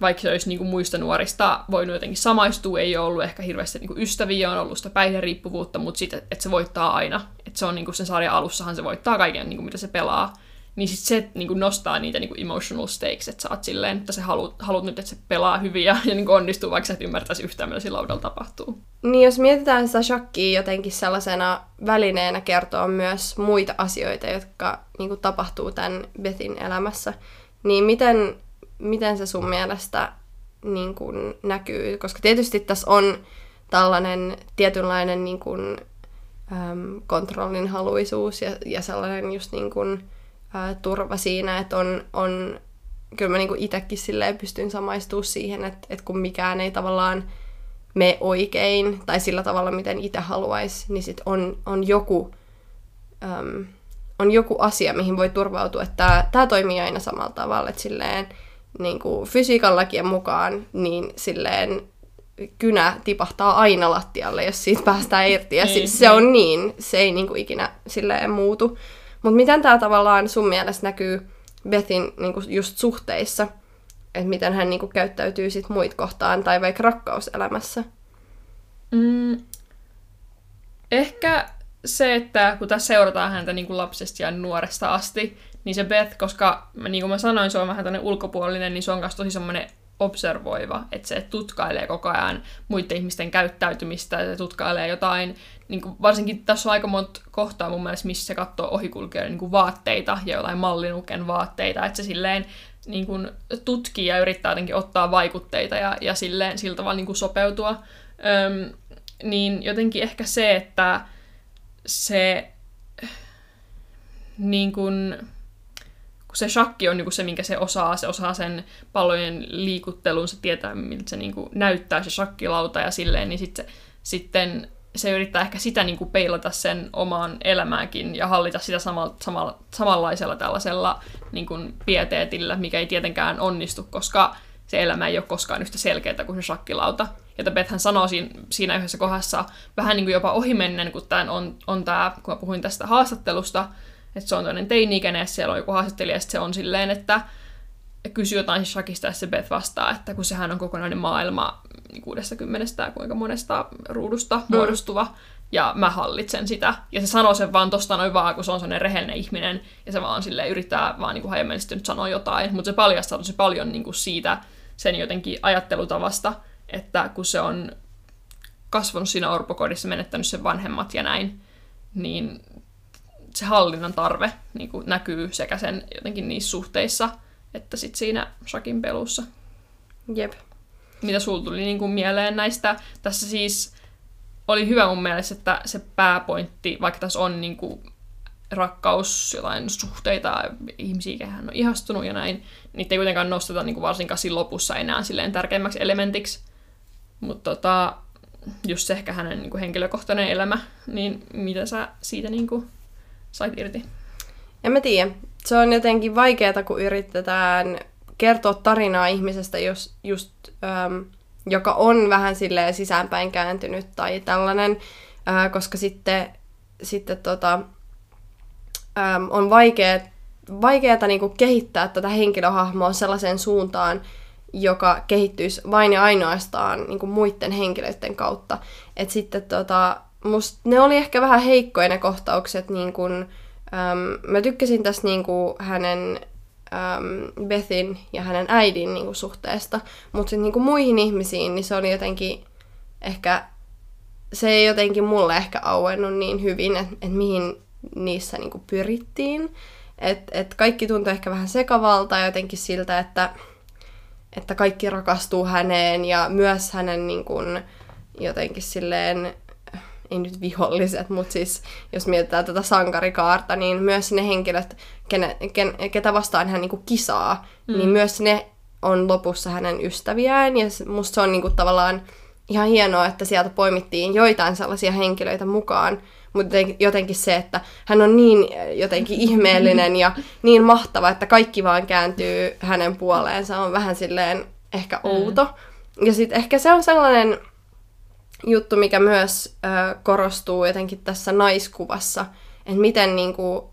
vaikka se olisi niinku muista nuorista voinut jotenkin samaistua, ei ole ollut ehkä hirveästi niinku ystäviä, on ollut sitä päihderiippuvuutta, mutta sitten, että se voittaa aina. Että se on niinku sen sarjan alussahan se voittaa kaiken, niinku, mitä se pelaa niin sit se niin kuin nostaa niitä niin kuin emotional stakes, että sä oot silleen, että sä haluat, haluat nyt, että se pelaa hyvin ja, ja niin kuin onnistuu, vaikka sä et ymmärtäisi yhtään, mitä sillä laudalla tapahtuu. Niin jos mietitään sitä shakkia jotenkin sellaisena välineenä kertoa myös muita asioita, jotka niin kuin tapahtuu tämän Bethin elämässä, niin miten, miten se sun mielestä niin kuin näkyy? Koska tietysti tässä on tällainen tietynlainen niin kuin, äm, kontrollin haluisuus ja, ja sellainen just niin kuin, ää, turva siinä, että on, on kyllä mä niinku itsekin silleen pystyn samaistumaan siihen, että, että kun mikään ei tavallaan me oikein tai sillä tavalla, miten itse haluaisi, niin sit on, on joku äm, on joku asia, mihin voi turvautua, että tämä toimii aina samalla tavalla, että silleen niin kuin fysiikan lakien mukaan, niin silleen kynä tipahtaa aina lattialle, jos siitä päästään irti. Ja niin, siis se on niin, se ei niin kuin ikinä silleen muutu. Mutta miten tämä tavallaan sun mielestä näkyy Bethin niin kuin just suhteissa? Että miten hän niin kuin käyttäytyy sit muit kohtaan tai vaikka rakkauselämässä? Mm, ehkä se, että kun tässä seurataan häntä niin kuin lapsesta ja nuoresta asti, niin se Beth, koska niin kuin mä sanoin, se on vähän tämmöinen ulkopuolinen, niin se on myös tosi semmoinen observoiva, että se tutkailee koko ajan muiden ihmisten käyttäytymistä se tutkailee jotain, niin kuin varsinkin tässä on aika monta kohtaa mun mielestä, missä se katsoo ohikulkijoiden niin vaatteita ja jotain mallinuken vaatteita, että se silleen niin kuin tutkii ja yrittää jotenkin ottaa vaikutteita ja, ja silleen, sillä tavalla niin kuin sopeutua. Öm, niin jotenkin ehkä se, että se niin kuin, kun se shakki on niin kuin se, minkä se osaa, se osaa sen pallojen liikuttelun, se tietää, miltä se kuin näyttää se shakkilauta ja silleen, niin sit se, sitten se yrittää ehkä sitä niin kuin peilata sen omaan elämäänkin ja hallita sitä samalla, samalla, samanlaisella tällaisella kuin pieteetillä, mikä ei tietenkään onnistu, koska se elämä ei ole koskaan yhtä selkeää kuin se shakkilauta. Ja Beth sanoo siinä, siinä yhdessä kohdassa vähän niin kuin jopa ohimennen, kun tämän on, on tämä, kun mä puhuin tästä haastattelusta, että se on toinen teini-ikäinen, ja siellä on joku haastattelija, ja se on silleen, että kysyy jotain siis Shakista, ja se Beth vastaa, että kun sehän on kokonainen maailma 60 niin kuinka monesta ruudusta mm. muodostuva, ja mä hallitsen sitä. Ja se sanoo sen vaan tosta noin vaan, kun se on sellainen rehellinen ihminen, ja se vaan sille yrittää vaan niin kuin nyt sanoa jotain, mutta se paljastaa tosi paljon niin kuin siitä sen jotenkin ajattelutavasta, että kun se on kasvanut siinä orpokodissa, menettänyt sen vanhemmat ja näin, niin se hallinnan tarve niin kuin näkyy sekä sen jotenkin niissä suhteissa, että sitten siinä Shakin pelussa. Jep. Mitä sulla tuli niin kuin mieleen näistä? Tässä siis oli hyvä mun mielestä, että se pääpointti, vaikka tässä on niin kuin rakkaus, jotain suhteita, ihmisiä, kehen hän on ihastunut ja näin, niitä ei kuitenkaan nosteta niin kuin varsinkaan siinä lopussa enää silleen tärkeimmäksi elementiksi. Mutta tota, just se ehkä hänen niin kuin henkilökohtainen elämä, niin mitä sä siitä niin kuin sait irti? En mä tiedä. Se on jotenkin vaikeaa, kun yritetään kertoa tarinaa ihmisestä, jos just, äm, joka on vähän silleen sisäänpäin kääntynyt tai tällainen, ää, koska sitten, sitten tota, äm, on vaikea, vaikeaa niinku kehittää tätä henkilöhahmoa sellaiseen suuntaan, joka kehittyisi vain ja ainoastaan niin kuin muiden henkilöiden kautta. Et sitten tota, must, ne oli ehkä vähän heikkoja ne kohtaukset. Niin kuin, äm, mä tykkäsin tästä niin hänen äm, Bethin ja hänen äidin niin kuin, suhteesta, mutta sitten niin muihin ihmisiin, niin se oli jotenkin ehkä, se ei jotenkin mulle ehkä auennut niin hyvin, että et mihin niissä niin kuin, pyrittiin. Et, et kaikki tuntui ehkä vähän sekavalta jotenkin siltä, että että kaikki rakastuu häneen ja myös hänen niin kuin, jotenkin silleen, ei nyt viholliset, mutta siis jos mietitään tätä sankarikaarta, niin myös ne henkilöt, kene, ken, ketä vastaan hän niin kuin kisaa, mm. niin myös ne on lopussa hänen ystäviään. Ja musta se on niin kuin tavallaan ihan hienoa, että sieltä poimittiin joitain sellaisia henkilöitä mukaan, mutta jotenkin se, että hän on niin jotenkin ihmeellinen ja niin mahtava, että kaikki vaan kääntyy hänen puoleensa, on vähän silleen ehkä mm. outo. Mm. Ja sitten ehkä se on sellainen juttu, mikä myös ö, korostuu jotenkin tässä naiskuvassa, että miten niinku,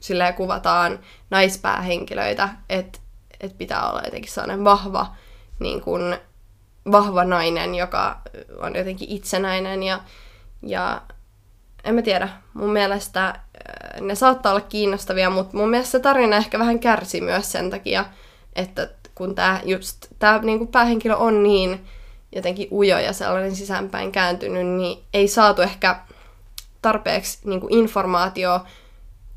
silleen kuvataan naispäähenkilöitä, että et pitää olla jotenkin sellainen vahva, niin kuin, vahva nainen, joka on jotenkin itsenäinen ja, ja en mä tiedä, mun mielestä ne saattaa olla kiinnostavia, mutta mun mielestä se tarina ehkä vähän kärsi myös sen takia, että kun tämä just, tää niinku päähenkilö on niin jotenkin ujo ja sellainen sisäänpäin kääntynyt, niin ei saatu ehkä tarpeeksi niinku informaatio,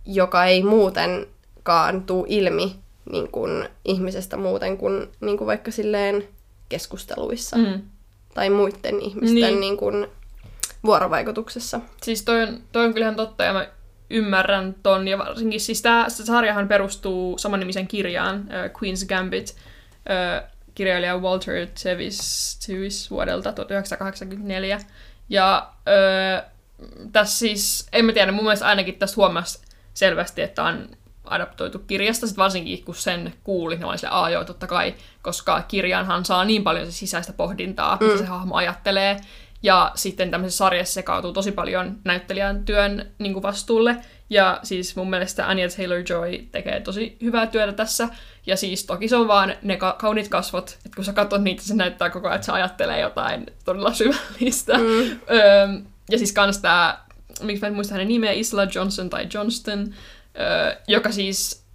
joka ei muutenkaan tuu ilmi niin kuin ihmisestä muuten kuin, niin kuin vaikka silleen keskusteluissa mm. tai muiden ihmisten niin. Niin kuin vuorovaikutuksessa. Siis toi on, toi on kyllähän totta, ja mä ymmärrän ton, ja varsinkin siis tämä sarjahan perustuu samannimisen kirjaan, uh, Queen's Gambit, uh, kirjailija Walter Tevis, Tevis vuodelta 1984. Ja uh, tässä siis, en mä tiedä, mun mielestä ainakin tässä huomasi selvästi, että on adaptoitu kirjasta, sit varsinkin kun sen kuuli, niin oli sille, joo, totta kai, koska kirjanhan saa niin paljon se sisäistä pohdintaa, mm. mitä se hahmo ajattelee, ja sitten tämmöisessä sarjassa sekautuu tosi paljon näyttelijän työn niin vastuulle. Ja siis mun mielestä Anya Taylor-Joy tekee tosi hyvää työtä tässä. Ja siis toki se on vaan ne ka- kauniit kasvot, että kun sä katsot niitä, se näyttää koko ajan, että se ajattelee jotain todella syvällistä. Mm. Öö, ja siis kans tää, miksi mä en muista hänen nimeä, Isla Johnson tai Johnston, öö, joka siis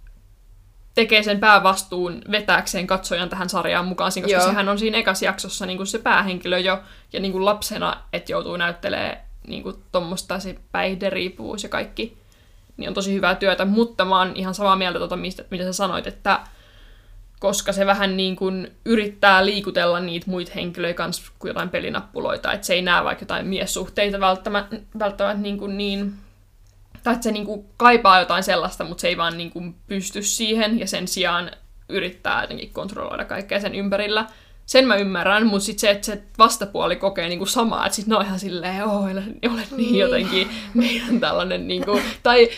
tekee sen päävastuun vetääkseen katsojan tähän sarjaan mukaan, koska Joo. sehän on siinä ekas jaksossa niin kuin se päähenkilö jo, ja niin kuin lapsena, että joutuu näyttelee niin kuin tuommoista se päihderiippuvuus ja kaikki, niin on tosi hyvää työtä, mutta mä oon ihan samaa mieltä tuota, mistä, mitä sä sanoit, että koska se vähän niin kuin yrittää liikutella niitä muita henkilöitä kanssa kuin jotain pelinappuloita, että se ei näe vaikka jotain miessuhteita välttämättä, välttämättä niin, kuin niin tai että se niinku kaipaa jotain sellaista, mutta se ei vaan niinku pysty siihen, ja sen sijaan yrittää jotenkin kontrolloida kaikkea sen ympärillä. Sen mä ymmärrän, mutta sitten se, että se vastapuoli kokee niinku samaa, että sitten ne on ihan silleen, olen, olen niin, niin jotenkin meidän tällainen, niinku, tai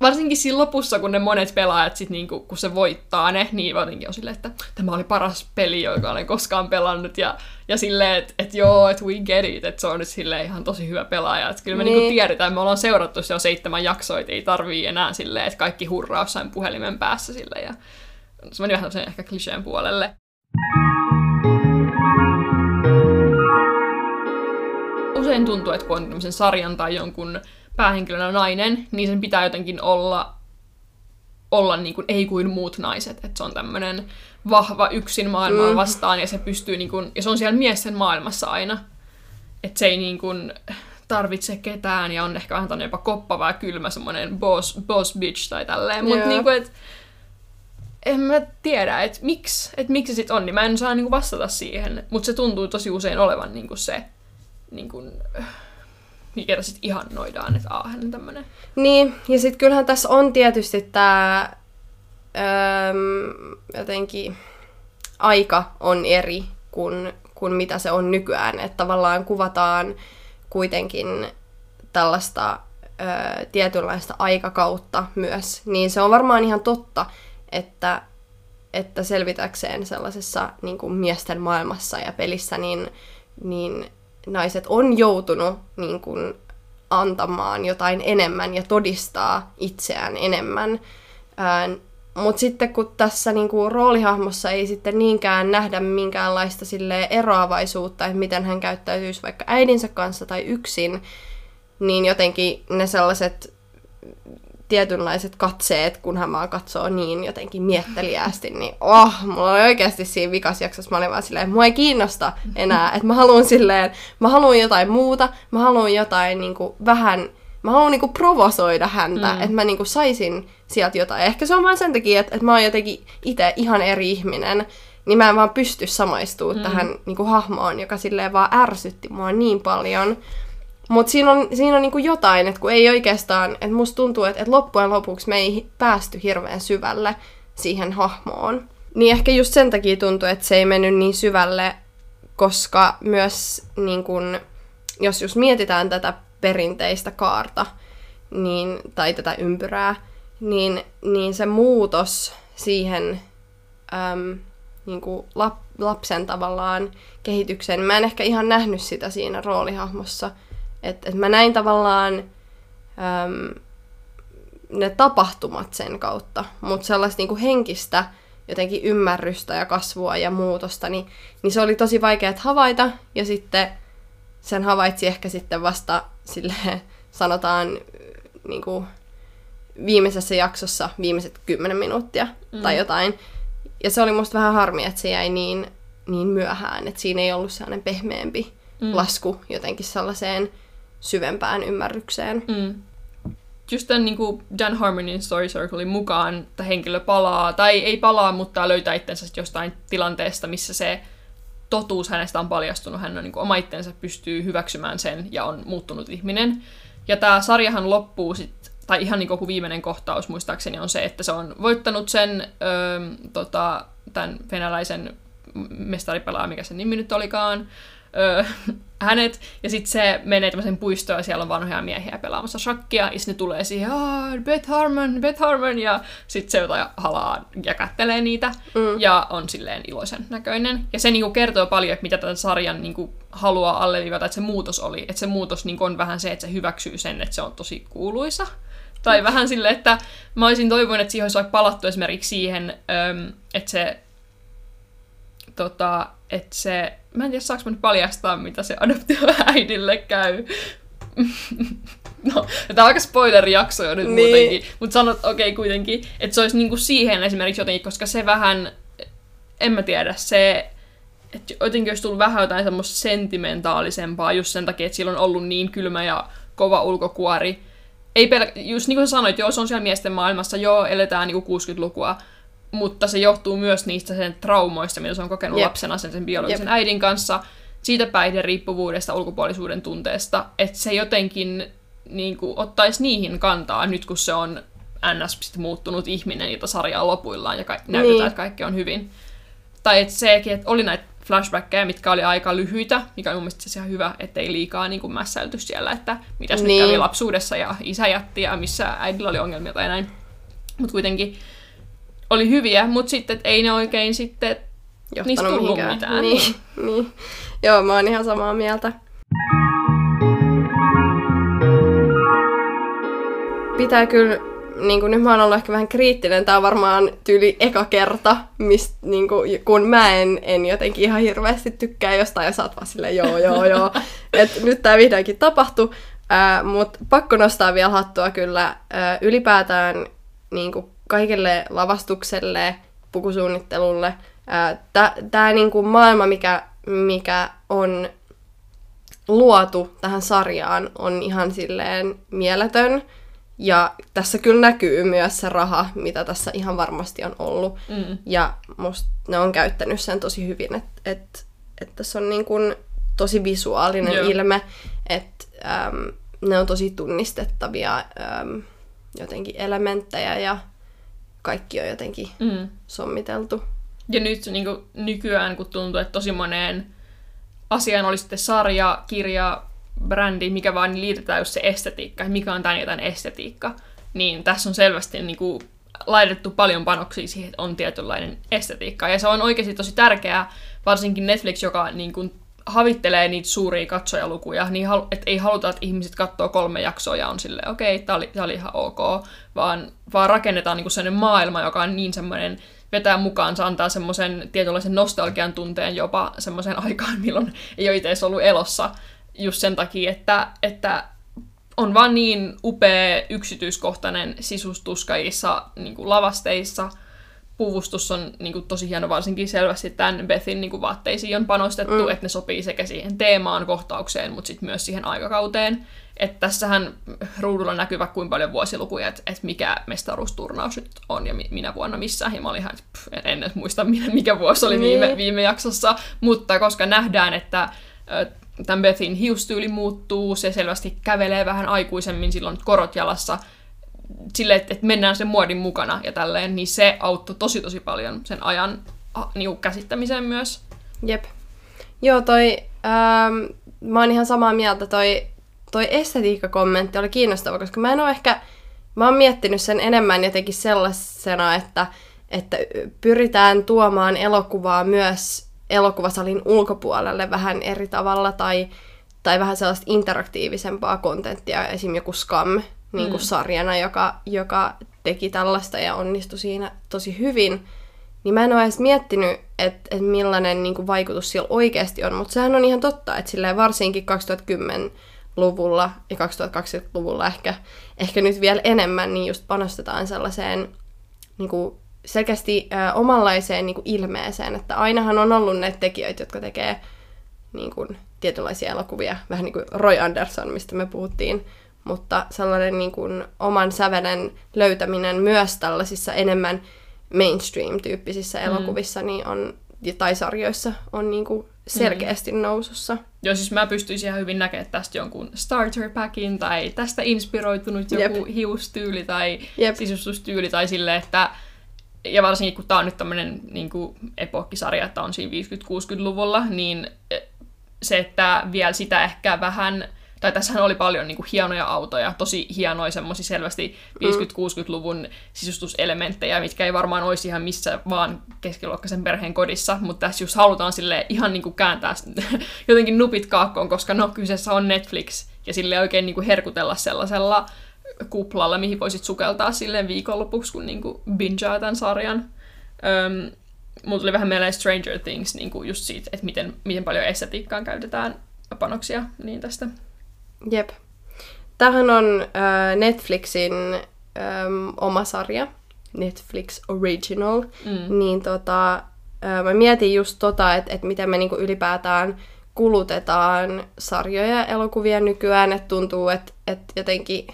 varsinkin siinä lopussa, kun ne monet pelaajat, sit niinku, kun se voittaa ne, niin jotenkin on silleen, että tämä oli paras peli, joka olen koskaan pelannut. Ja, ja silleen, että et joo, että we get it, että se on nyt silleen ihan tosi hyvä pelaaja. Että kyllä me niinku niin. niinku tiedetään, me ollaan seurattu se jo seitsemän jaksoa, että ei tarvii enää silleen, että kaikki hurraa jossain puhelimen päässä sille Ja se meni vähän ehkä kliseen puolelle. Usein tuntuu, että kun on sarjan tai jonkun päähenkilönä nainen, niin sen pitää jotenkin olla, olla niin kuin, ei kuin muut naiset. Että se on tämmöinen vahva yksin maailmaa mm. vastaan ja se pystyy, niin kuin, ja se on siellä miesten maailmassa aina. Että se ei niin kuin, tarvitse ketään ja on ehkä vähän jopa koppava ja kylmä semmoinen boss, boss bitch tai tälleen. Mutta yeah. niin että en mä tiedä, että miksi, että miksi se sit on, niin mä en saa niinku vastata siihen. Mutta se tuntuu tosi usein olevan niinku se, niinku, mikä sitten ihannoidaan, että aah, hän on tämmönen. Niin, ja sitten kyllähän tässä on tietysti tämä jotenkin aika on eri kuin, kuin mitä se on nykyään. Että tavallaan kuvataan kuitenkin tällaista ö, tietynlaista aikakautta myös. Niin se on varmaan ihan totta, että, että selvitäkseen sellaisessa niin kuin miesten maailmassa ja pelissä, niin, niin naiset on joutunut niin kuin, antamaan jotain enemmän ja todistaa itseään enemmän. Mutta sitten kun tässä niin kuin, roolihahmossa ei sitten niinkään nähdä minkäänlaista sille eroavaisuutta, että miten hän käyttäytyisi vaikka äidinsä kanssa tai yksin, niin jotenkin ne sellaiset tietynlaiset katseet, kun hän vaan katsoo niin jotenkin mietteliästi, niin oh, mulla oli oikeasti siinä vikas jaksossa, mä olin vaan silleen, mua ei kiinnosta enää, että mä haluan silleen, mä haluan jotain muuta, mä haluan jotain niin kuin, vähän, mä haluan niin kuin, provosoida häntä, mm. että mä niin kuin, saisin sieltä jotain. Ehkä se on vain sen takia, että, että mä oon jotenkin itse ihan eri ihminen, niin mä en vaan pysty samaistumaan mm. tähän niin kuin, hahmoon, joka silleen vaan ärsytti mua niin paljon. Mutta siinä on, siinä on niinku jotain, että kun ei oikeastaan, että musta tuntuu, että, että loppujen lopuksi me ei päästy hirveän syvälle siihen hahmoon. Niin ehkä just sen takia tuntuu, että se ei mennyt niin syvälle, koska myös niin kun, jos just mietitään tätä perinteistä kaarta, niin, tai tätä ympyrää, niin, niin se muutos siihen äm, niin kuin lap, lapsen tavallaan kehitykseen, mä en ehkä ihan nähnyt sitä siinä roolihahmossa – että et mä näin tavallaan äm, ne tapahtumat sen kautta, mutta sellaista niinku henkistä jotenkin ymmärrystä ja kasvua ja muutosta, niin, niin se oli tosi vaikea havaita, ja sitten sen havaitsi ehkä sitten vasta sille sanotaan niin kuin viimeisessä jaksossa viimeiset kymmenen minuuttia mm. tai jotain. Ja se oli musta vähän harmi, että se jäi niin, niin myöhään, että siinä ei ollut sellainen pehmeämpi mm. lasku jotenkin sellaiseen syvempään ymmärrykseen. Mm. Just tämän niin kuin Dan Harmonin Story Circlein mukaan että henkilö palaa, tai ei palaa, mutta löytää itsensä jostain tilanteesta, missä se totuus hänestä on paljastunut. Hän on niin kuin, oma itsensä pystyy hyväksymään sen ja on muuttunut ihminen. Ja tämä sarjahan loppuu sit tai ihan niin kuin viimeinen kohtaus muistaakseni on se, että se on voittanut sen öö, tota, tämän venäläisen mestaripelaa, mikä sen nimi nyt olikaan, öö, hänet, ja sitten se menee tämmöisen puistoon, ja siellä on vanhoja miehiä pelaamassa shakkia, ja sitten ne tulee siihen, aah, Beth Harmon, Beth Harmon, ja sitten se jotain halaa ja kättelee niitä, mm. ja on silleen iloisen näköinen. Ja se niinku kertoo paljon, että mitä tämän sarjan niinku haluaa alleviivata, että se muutos oli, että se muutos niinku on vähän se, että se hyväksyy sen, että se on tosi kuuluisa. Tai vähän silleen, että mä olisin toivonut, että siihen olisi palattu esimerkiksi siihen, että se tota, että se, mä en tiedä saanko mä nyt paljastaa, mitä se adoptioäidille käy. no, tämä on aika spoiler-jakso jo nyt niin. muutenkin, mutta sanot, okei okay, kuitenkin, että se olisi niinku siihen esimerkiksi jotenkin, koska se vähän, en mä tiedä, se, että jotenkin olisi tullut vähän jotain semmoista sentimentaalisempaa just sen takia, että sillä on ollut niin kylmä ja kova ulkokuori. Ei pelk- just niin kuin sä sanoit, joo, se on siellä miesten maailmassa, joo, eletään niin 60-lukua, mutta se johtuu myös niistä sen traumoista, mitä se on kokenut Jep. lapsena sen, sen biologisen Jep. äidin kanssa, siitä riippuvuudesta, ulkopuolisuuden tunteesta, että se jotenkin niin kuin, ottaisi niihin kantaa nyt, kun se on ns. muuttunut ihminen, jota sarja on lopuillaan ja ka- niin. näytetään, että kaikki on hyvin. Tai että sekin, että oli näitä flashbackkejä, mitkä oli aika lyhyitä, mikä on mun mielestä ihan hyvä, ettei liikaa niin kuin mässäilty siellä, että mitäs niin. nyt kävi lapsuudessa ja isä jätti ja missä äidillä oli ongelmia tai näin. Mutta kuitenkin oli hyviä, mutta sitten ei ne oikein sitten Johtanut niistä tullut mihinkään. mitään. Niin, niin. Joo, mä oon ihan samaa mieltä. Pitää kyllä, niin kuin nyt mä oon ollut ehkä vähän kriittinen, tää on varmaan tyyli eka kerta, mist, niin kuin, kun mä en, en jotenkin ihan hirveästi tykkää jostain ja sä oot vaan silleen joo joo joo. Et nyt tää vihdoinkin tapahtui, äh, mutta pakko nostaa vielä hattua kyllä äh, ylipäätään niin kuin kaikille lavastukselle, pukusuunnittelulle. Tämä niinku maailma, mikä, mikä on luotu tähän sarjaan, on ihan silleen mieletön. Ja tässä kyllä näkyy myös se raha, mitä tässä ihan varmasti on ollut. Mm. Ja musta ne on käyttänyt sen tosi hyvin, että et, et tässä on niin kuin tosi visuaalinen Joo. ilme, että äm, ne on tosi tunnistettavia äm, jotenkin elementtejä ja kaikki on jotenkin mm. sommiteltu. Ja nyt niin kuin, nykyään, kun tuntuu, että tosi moneen asiaan oli sitten sarja, kirja, brändi, mikä vaan niin liitetään just se estetiikka, mikä on tämän jotain estetiikka, niin tässä on selvästi niin kuin, laitettu paljon panoksia siihen, että on tietynlainen estetiikka. Ja se on oikeasti tosi tärkeää, varsinkin Netflix, joka niin kuin, havittelee niitä suuria katsojalukuja, niin halu, et ei haluta, että ihmiset katsoo kolme jaksoa ja on silleen, okei, okay, tämä oli, oli ihan ok, vaan, vaan rakennetaan niinku sellainen maailma, joka on niin semmoinen, vetää mukaan, se antaa semmoisen tietynlaisen nostalgian tunteen jopa semmoisen aikaan, milloin ei ole itse ollut elossa, just sen takia, että, että on vaan niin upea yksityiskohtainen sisustus kaikissa niin lavasteissa – puvustus on niin kuin, tosi hieno, varsinkin selvästi tämän Bethin niin kuin, vaatteisiin on panostettu, mm. että ne sopii sekä siihen teemaan, kohtaukseen, mutta sitten myös siihen aikakauteen. Että tässähän ruudulla näkyvä kuinka paljon vuosilukuja, että, että mikä mestaruusturnaus nyt on ja mi- minä vuonna missä. Ja mä olin ihan, pff, en, en muista mikä vuosi oli viime, niin. viime jaksossa, mutta koska nähdään, että tämän Bethin hiustyyli muuttuu, se selvästi kävelee vähän aikuisemmin silloin korot jalassa, silleen, että, että mennään sen muodin mukana ja tälleen, niin se auttoi tosi tosi paljon sen ajan niin käsittämiseen myös. Jep. Joo, toi, ähm, mä oon ihan samaa mieltä, toi, toi estetiikkakommentti oli kiinnostava, koska mä en ole ehkä, mä oon miettinyt sen enemmän jotenkin sellaisena, että, että pyritään tuomaan elokuvaa myös elokuvasalin ulkopuolelle vähän eri tavalla tai, tai vähän sellaista interaktiivisempaa kontenttia, esim. joku Scam, niin kuin mm. sarjana, joka, joka teki tällaista ja onnistui siinä tosi hyvin, niin mä en ole edes miettinyt, että, että millainen niin kuin vaikutus sillä oikeasti on, mutta sehän on ihan totta, että silleen varsinkin 2010-luvulla ja 2020-luvulla ehkä, ehkä nyt vielä enemmän, niin just panostetaan sellaiseen niin kuin selkeästi ö, omanlaiseen niin kuin ilmeeseen, että ainahan on ollut ne tekijöitä, jotka tekee niin kuin, tietynlaisia elokuvia, vähän niin kuin Roy Anderson, mistä me puhuttiin mutta sellainen niin kuin oman sävelen löytäminen myös tällaisissa enemmän mainstream-tyyppisissä mm. elokuvissa niin on, tai sarjoissa on niin kuin selkeästi mm. nousussa. Joo, siis mä pystyisin ihan hyvin näkemään tästä jonkun starter packin tai tästä inspiroitunut joku Jep. hiustyyli tai Jep. sisustustyyli tai sille, että ja varsinkin kun tämä on nyt tämmöinen niin epokkisarja, että on siinä 50-60-luvulla, niin se, että vielä sitä ehkä vähän tai tässähän oli paljon niin kuin, hienoja autoja, tosi hienoja semmoisia selvästi 50-60-luvun sisustuselementtejä, mitkä ei varmaan olisi ihan missä vaan keskiluokkaisen perheen kodissa, mutta tässä just halutaan sille ihan niin kuin, kääntää jotenkin nupit kaakkoon, koska no kyseessä on Netflix, ja sille oikein niin kuin, herkutella sellaisella kuplalla, mihin voisit sukeltaa silleen viikonlopuksi, kun niin kuin, bingeaa tämän sarjan. Öm, mulla tuli vähän mieleen Stranger Things niin kuin just siitä, että miten, miten paljon estetiikkaan käytetään panoksia niin tästä. Jep. Tähän on äh, Netflixin ähm, oma sarja, Netflix Original, mm. niin tota, äh, mä mietin just tota, että et miten me niinku ylipäätään kulutetaan sarjoja ja elokuvia nykyään, että tuntuu, että et jotenkin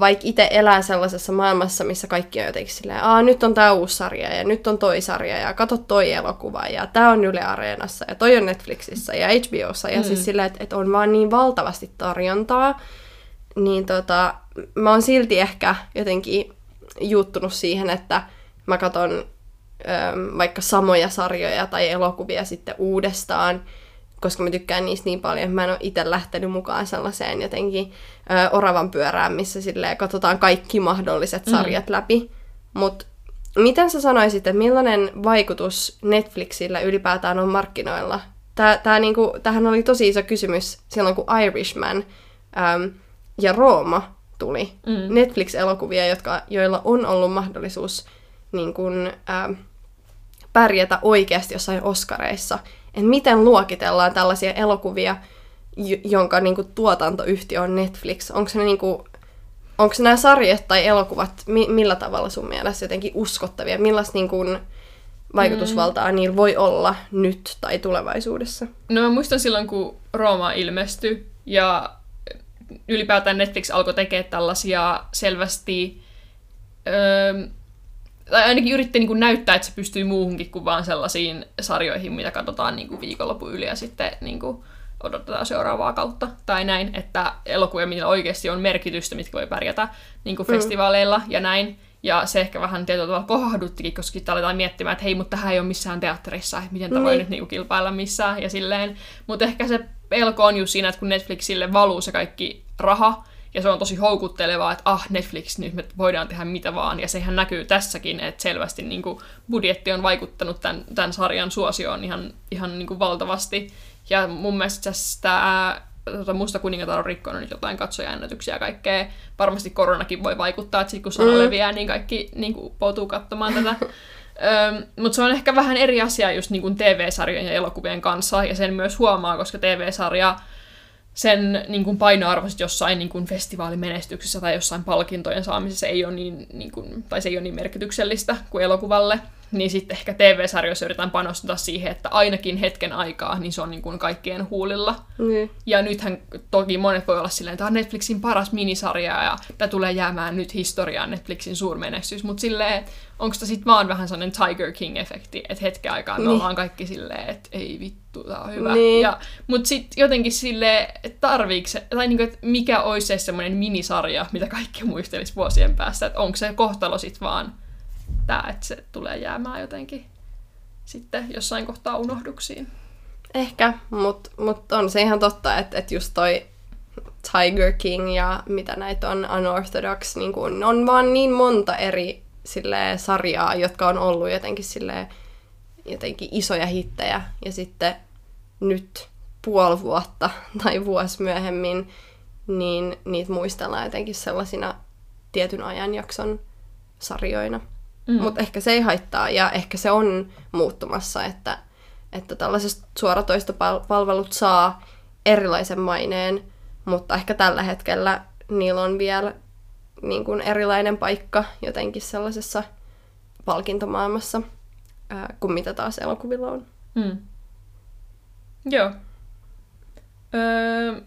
vaikka itse elää sellaisessa maailmassa, missä kaikki on jotenkin silleen, Aa, nyt on tämä uusi sarja ja nyt on toi sarja ja kato toi elokuva ja tämä on Yle Areenassa ja toi on Netflixissä ja HBOssa ja siis mm. siis silleen, että, että on vaan niin valtavasti tarjontaa, niin tota, mä oon silti ehkä jotenkin juuttunut siihen, että mä katon vaikka samoja sarjoja tai elokuvia sitten uudestaan, koska mä tykkään niistä niin paljon, että mä en ole itse lähtenyt mukaan sellaiseen jotenkin ö, oravan pyörään, missä silleen katsotaan kaikki mahdolliset mm. sarjat mm. läpi. Mutta miten sä sanoisit, että millainen vaikutus Netflixillä ylipäätään on markkinoilla? Tää, tää niinku, tämähän oli tosi iso kysymys silloin, kun Irishman äm, ja Rooma tuli. Mm. Netflix-elokuvia, jotka, joilla on ollut mahdollisuus niin kun, äm, pärjätä oikeasti jossain Oscareissa että miten luokitellaan tällaisia elokuvia, jonka niin kuin, tuotantoyhtiö on Netflix. Onko se niin kuin, onko nämä sarjat tai elokuvat mi- millä tavalla sun mielestä jotenkin uskottavia? Millaista niin kuin, vaikutusvaltaa mm. niillä voi olla nyt tai tulevaisuudessa? No mä muistan silloin, kun Rooma ilmestyi ja ylipäätään Netflix alkoi tekemään tällaisia selvästi öö, tai ainakin yritti niin kuin näyttää, että se pystyy muuhunkin kuin vaan sellaisiin sarjoihin, mitä katsotaan niin kuin viikonlopun yli ja sitten niin kuin odotetaan seuraavaa kautta tai näin, että elokuvia, millä oikeasti on merkitystä, mitkä voi pärjätä niin kuin mm. festivaaleilla ja näin. Ja se ehkä vähän tietyllä tavalla kohduttikin, koska sitten aletaan miettimään, että hei, mutta tähän ei ole missään teatterissa, että miten tämä niin. voi nyt niinku kilpailla missään ja silleen. Mutta ehkä se pelko on just siinä, että kun Netflixille valuu se kaikki raha, ja se on tosi houkuttelevaa, että ah, Netflix, nyt me voidaan tehdä mitä vaan. Ja sehän näkyy tässäkin, että selvästi niin kuin, budjetti on vaikuttanut tämän, tämän sarjan suosioon ihan, ihan niin kuin, valtavasti. Ja mun mielestä tämä tota, Musta kuningatar on rikkonut nyt jotain katsojaennätyksiä ja kaikkea. Varmasti koronakin voi vaikuttaa, että kun sana mm. leviää, niin kaikki niin kuin, poutuu katsomaan tätä. Mutta se on ehkä vähän eri asia just niin kuin TV-sarjojen ja elokuvien kanssa, ja sen myös huomaa, koska TV-sarja sen niin kuin painoarvo jossain niin kuin festivaalimenestyksessä tai jossain palkintojen saamisessa ei ole niin, niin kuin, tai se ei ole niin merkityksellistä kuin elokuvalle niin sitten ehkä TV-sarjoissa yritetään panostaa siihen, että ainakin hetken aikaa, niin se on niin kuin kaikkien huulilla. Mm. Ja nythän toki monet voi olla silleen, että tämä on Netflixin paras minisarja ja tämä tulee jäämään nyt historiaan Netflixin suurmenestys, mutta silleen, onko tämä sitten vaan vähän sellainen Tiger King-efekti, että hetken aikaa me niin. ollaan kaikki silleen, että ei vittu, tämä on hyvä. Niin. Ja, mutta sitten jotenkin silleen, että tarviiko se, tai niin kuin, että mikä olisi se semmoinen minisarja, mitä kaikki muistelisi vuosien päästä, että onko se kohtalo sitten vaan tämä, että se tulee jäämään jotenkin sitten jossain kohtaa unohduksiin. Ehkä, mutta mut on se ihan totta, että, että just toi Tiger King ja mitä näitä on, Unorthodox, niin kun on vaan niin monta eri sille sarjaa, jotka on ollut jotenkin sille jotenkin isoja hittejä. Ja sitten nyt puoli vuotta tai vuosi myöhemmin, niin niitä muistellaan jotenkin sellaisina tietyn ajanjakson sarjoina. Mm. Mutta ehkä se ei haittaa ja ehkä se on muuttumassa, että, että tällaiset suoratoistopalvelut saa erilaisen maineen, mutta ehkä tällä hetkellä niillä on vielä niin kuin erilainen paikka jotenkin sellaisessa palkintomaailmassa ää, kuin mitä taas elokuvilla on. Mm. Joo. Öö,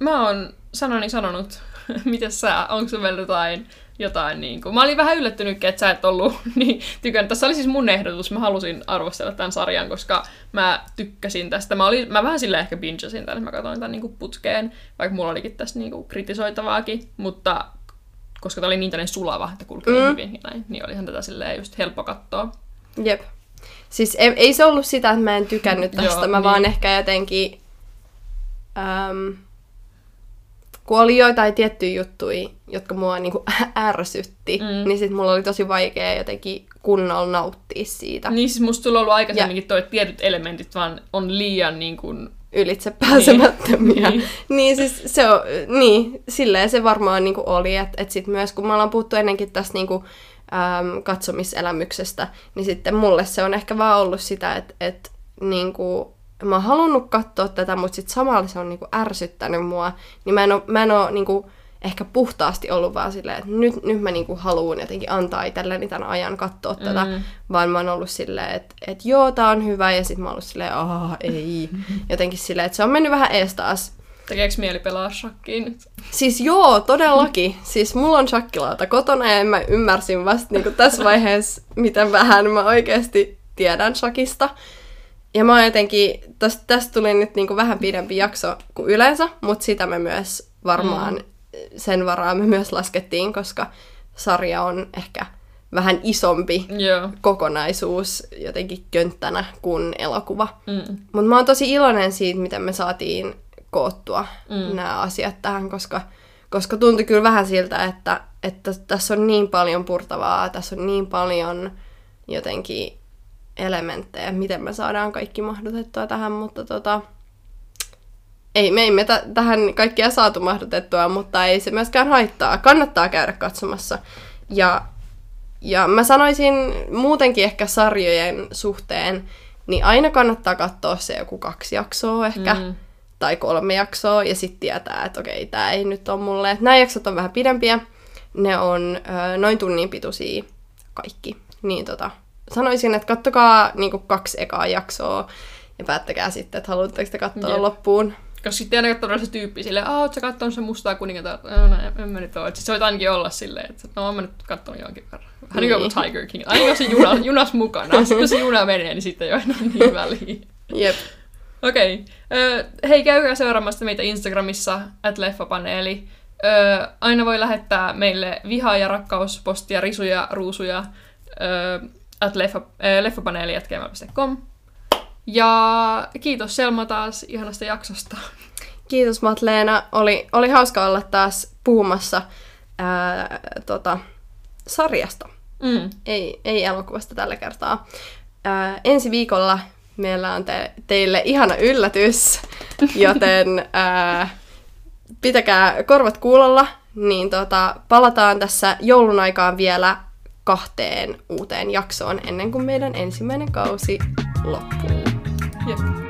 mä oon sanoni sanonut. Miten sä? Onko sun vielä jotain jotain niin kuin. Mä olin vähän yllättynyt, että sä et ollut niin tykännyt. Tässä oli siis mun ehdotus, mä halusin arvostella tämän sarjan, koska mä tykkäsin tästä. Mä, olin, mä vähän sille ehkä bingesin tämän, mä katsoin tämän niin kuin putkeen, vaikka mulla olikin tässä niin kuin kritisoitavaakin, mutta koska tämä oli niin tällainen sulava, että kulki mm. niin hyvin, niin, niin olihan tätä silleen just helppo katsoa. Jep. Siis ei, ei se ollut sitä, että mä en tykännyt tästä, Joo, mä niin. vaan ehkä jotenkin... Um, kun oli joitain tiettyjä juttuja, jotka mua niinku ärsytti, mm. niin sit mulla oli tosi vaikea jotenkin kunnolla nauttia siitä. Niin siis musta sulla on ollut aikaisemminkin ja... toi, että tietyt elementit vaan on liian niin kuin... ylitse pääsemättömiä. Niin. niin siis se on, niin, silleen se varmaan niinku oli, että et sit myös kun me ollaan puhuttu ennenkin tästä niinku, äm, katsomiselämyksestä, niin sitten mulle se on ehkä vaan ollut sitä, että et, niinku, mä oon halunnut katsoa tätä, mutta sitten samalla se on niinku ärsyttänyt mua, niin mä en oo, mä en oo niinku, ehkä puhtaasti ollut vaan silleen, että nyt, nyt mä niinku haluan jotenkin antaa itselleni tämän ajan katsoa mm. tätä, vaan mä oon ollut silleen, että, että joo, tää on hyvä, ja sitten mä oon ollut silleen, aah, ei. Jotenkin silleen, että se on mennyt vähän ees taas. Tekeekö mieli pelaa shakkiin nyt? Siis joo, todellakin. Siis mulla on shakkilauta kotona ja mä ymmärsin vasta niinku tässä vaiheessa, miten vähän mä oikeasti tiedän shakista. Ja mä jotenkin, tästä, tästä tuli nyt niinku vähän pidempi jakso kuin yleensä, mutta sitä me myös varmaan, mm. sen varaa me myös laskettiin, koska sarja on ehkä vähän isompi yeah. kokonaisuus jotenkin könttänä kuin elokuva. Mm. Mutta mä oon tosi iloinen siitä, miten me saatiin koottua mm. nämä asiat tähän, koska, koska tuntui kyllä vähän siltä, että, että tässä on niin paljon purtavaa, tässä on niin paljon jotenkin elementtejä, miten me saadaan kaikki mahdotettua tähän, mutta tota, ei, me ei me t- tähän kaikkia saatu mahdotettua, mutta ei se myöskään haittaa. Kannattaa käydä katsomassa. Ja, ja mä sanoisin muutenkin ehkä sarjojen suhteen, niin aina kannattaa katsoa se joku kaksi jaksoa ehkä, mm. tai kolme jaksoa, ja sitten tietää, että okei, tämä ei nyt ole mulle. Nämä jaksot on vähän pidempiä, ne on ö, noin tunnin pituisia kaikki. Niin tota, sanoisin, että kattokaa niin kaksi ekaa jaksoa ja päättäkää sitten, että haluatteko te katsoa Jep. loppuun. Koska sitten aina katsoo se tyyppi silleen, aah, ootko katsonut se mustaa kuningatarta? No, no, en mä nyt ole. Sitten se voit ainakin olla silleen, että no, oon mä nyt katsonut jonkin verran. Vähän niin kuin niin. Tiger King. Aina jos se juna, junas mukana. Sitten kun se juna menee, niin sitten jo enää niin väliin. Jep. Okei. Okay. hei, käykää seuraamassa meitä Instagramissa, at leffapaneeli. Aina voi lähettää meille vihaa ja rakkauspostia, risuja, ruusuja. At leffa, äh, leffapaneeli.gmail.com. Ja kiitos Selma taas ihanasta jaksosta. Kiitos Matleena. Oli, oli hauska olla taas puhumassa ää, tota, sarjasta. Mm. Ei, ei elokuvasta tällä kertaa. Ää, ensi viikolla meillä on te, teille ihana yllätys, joten ää, pitäkää korvat kuulolla, niin tota, palataan tässä joulun aikaan vielä kahteen uuteen jaksoon ennen kuin meidän ensimmäinen kausi loppuu. Jep.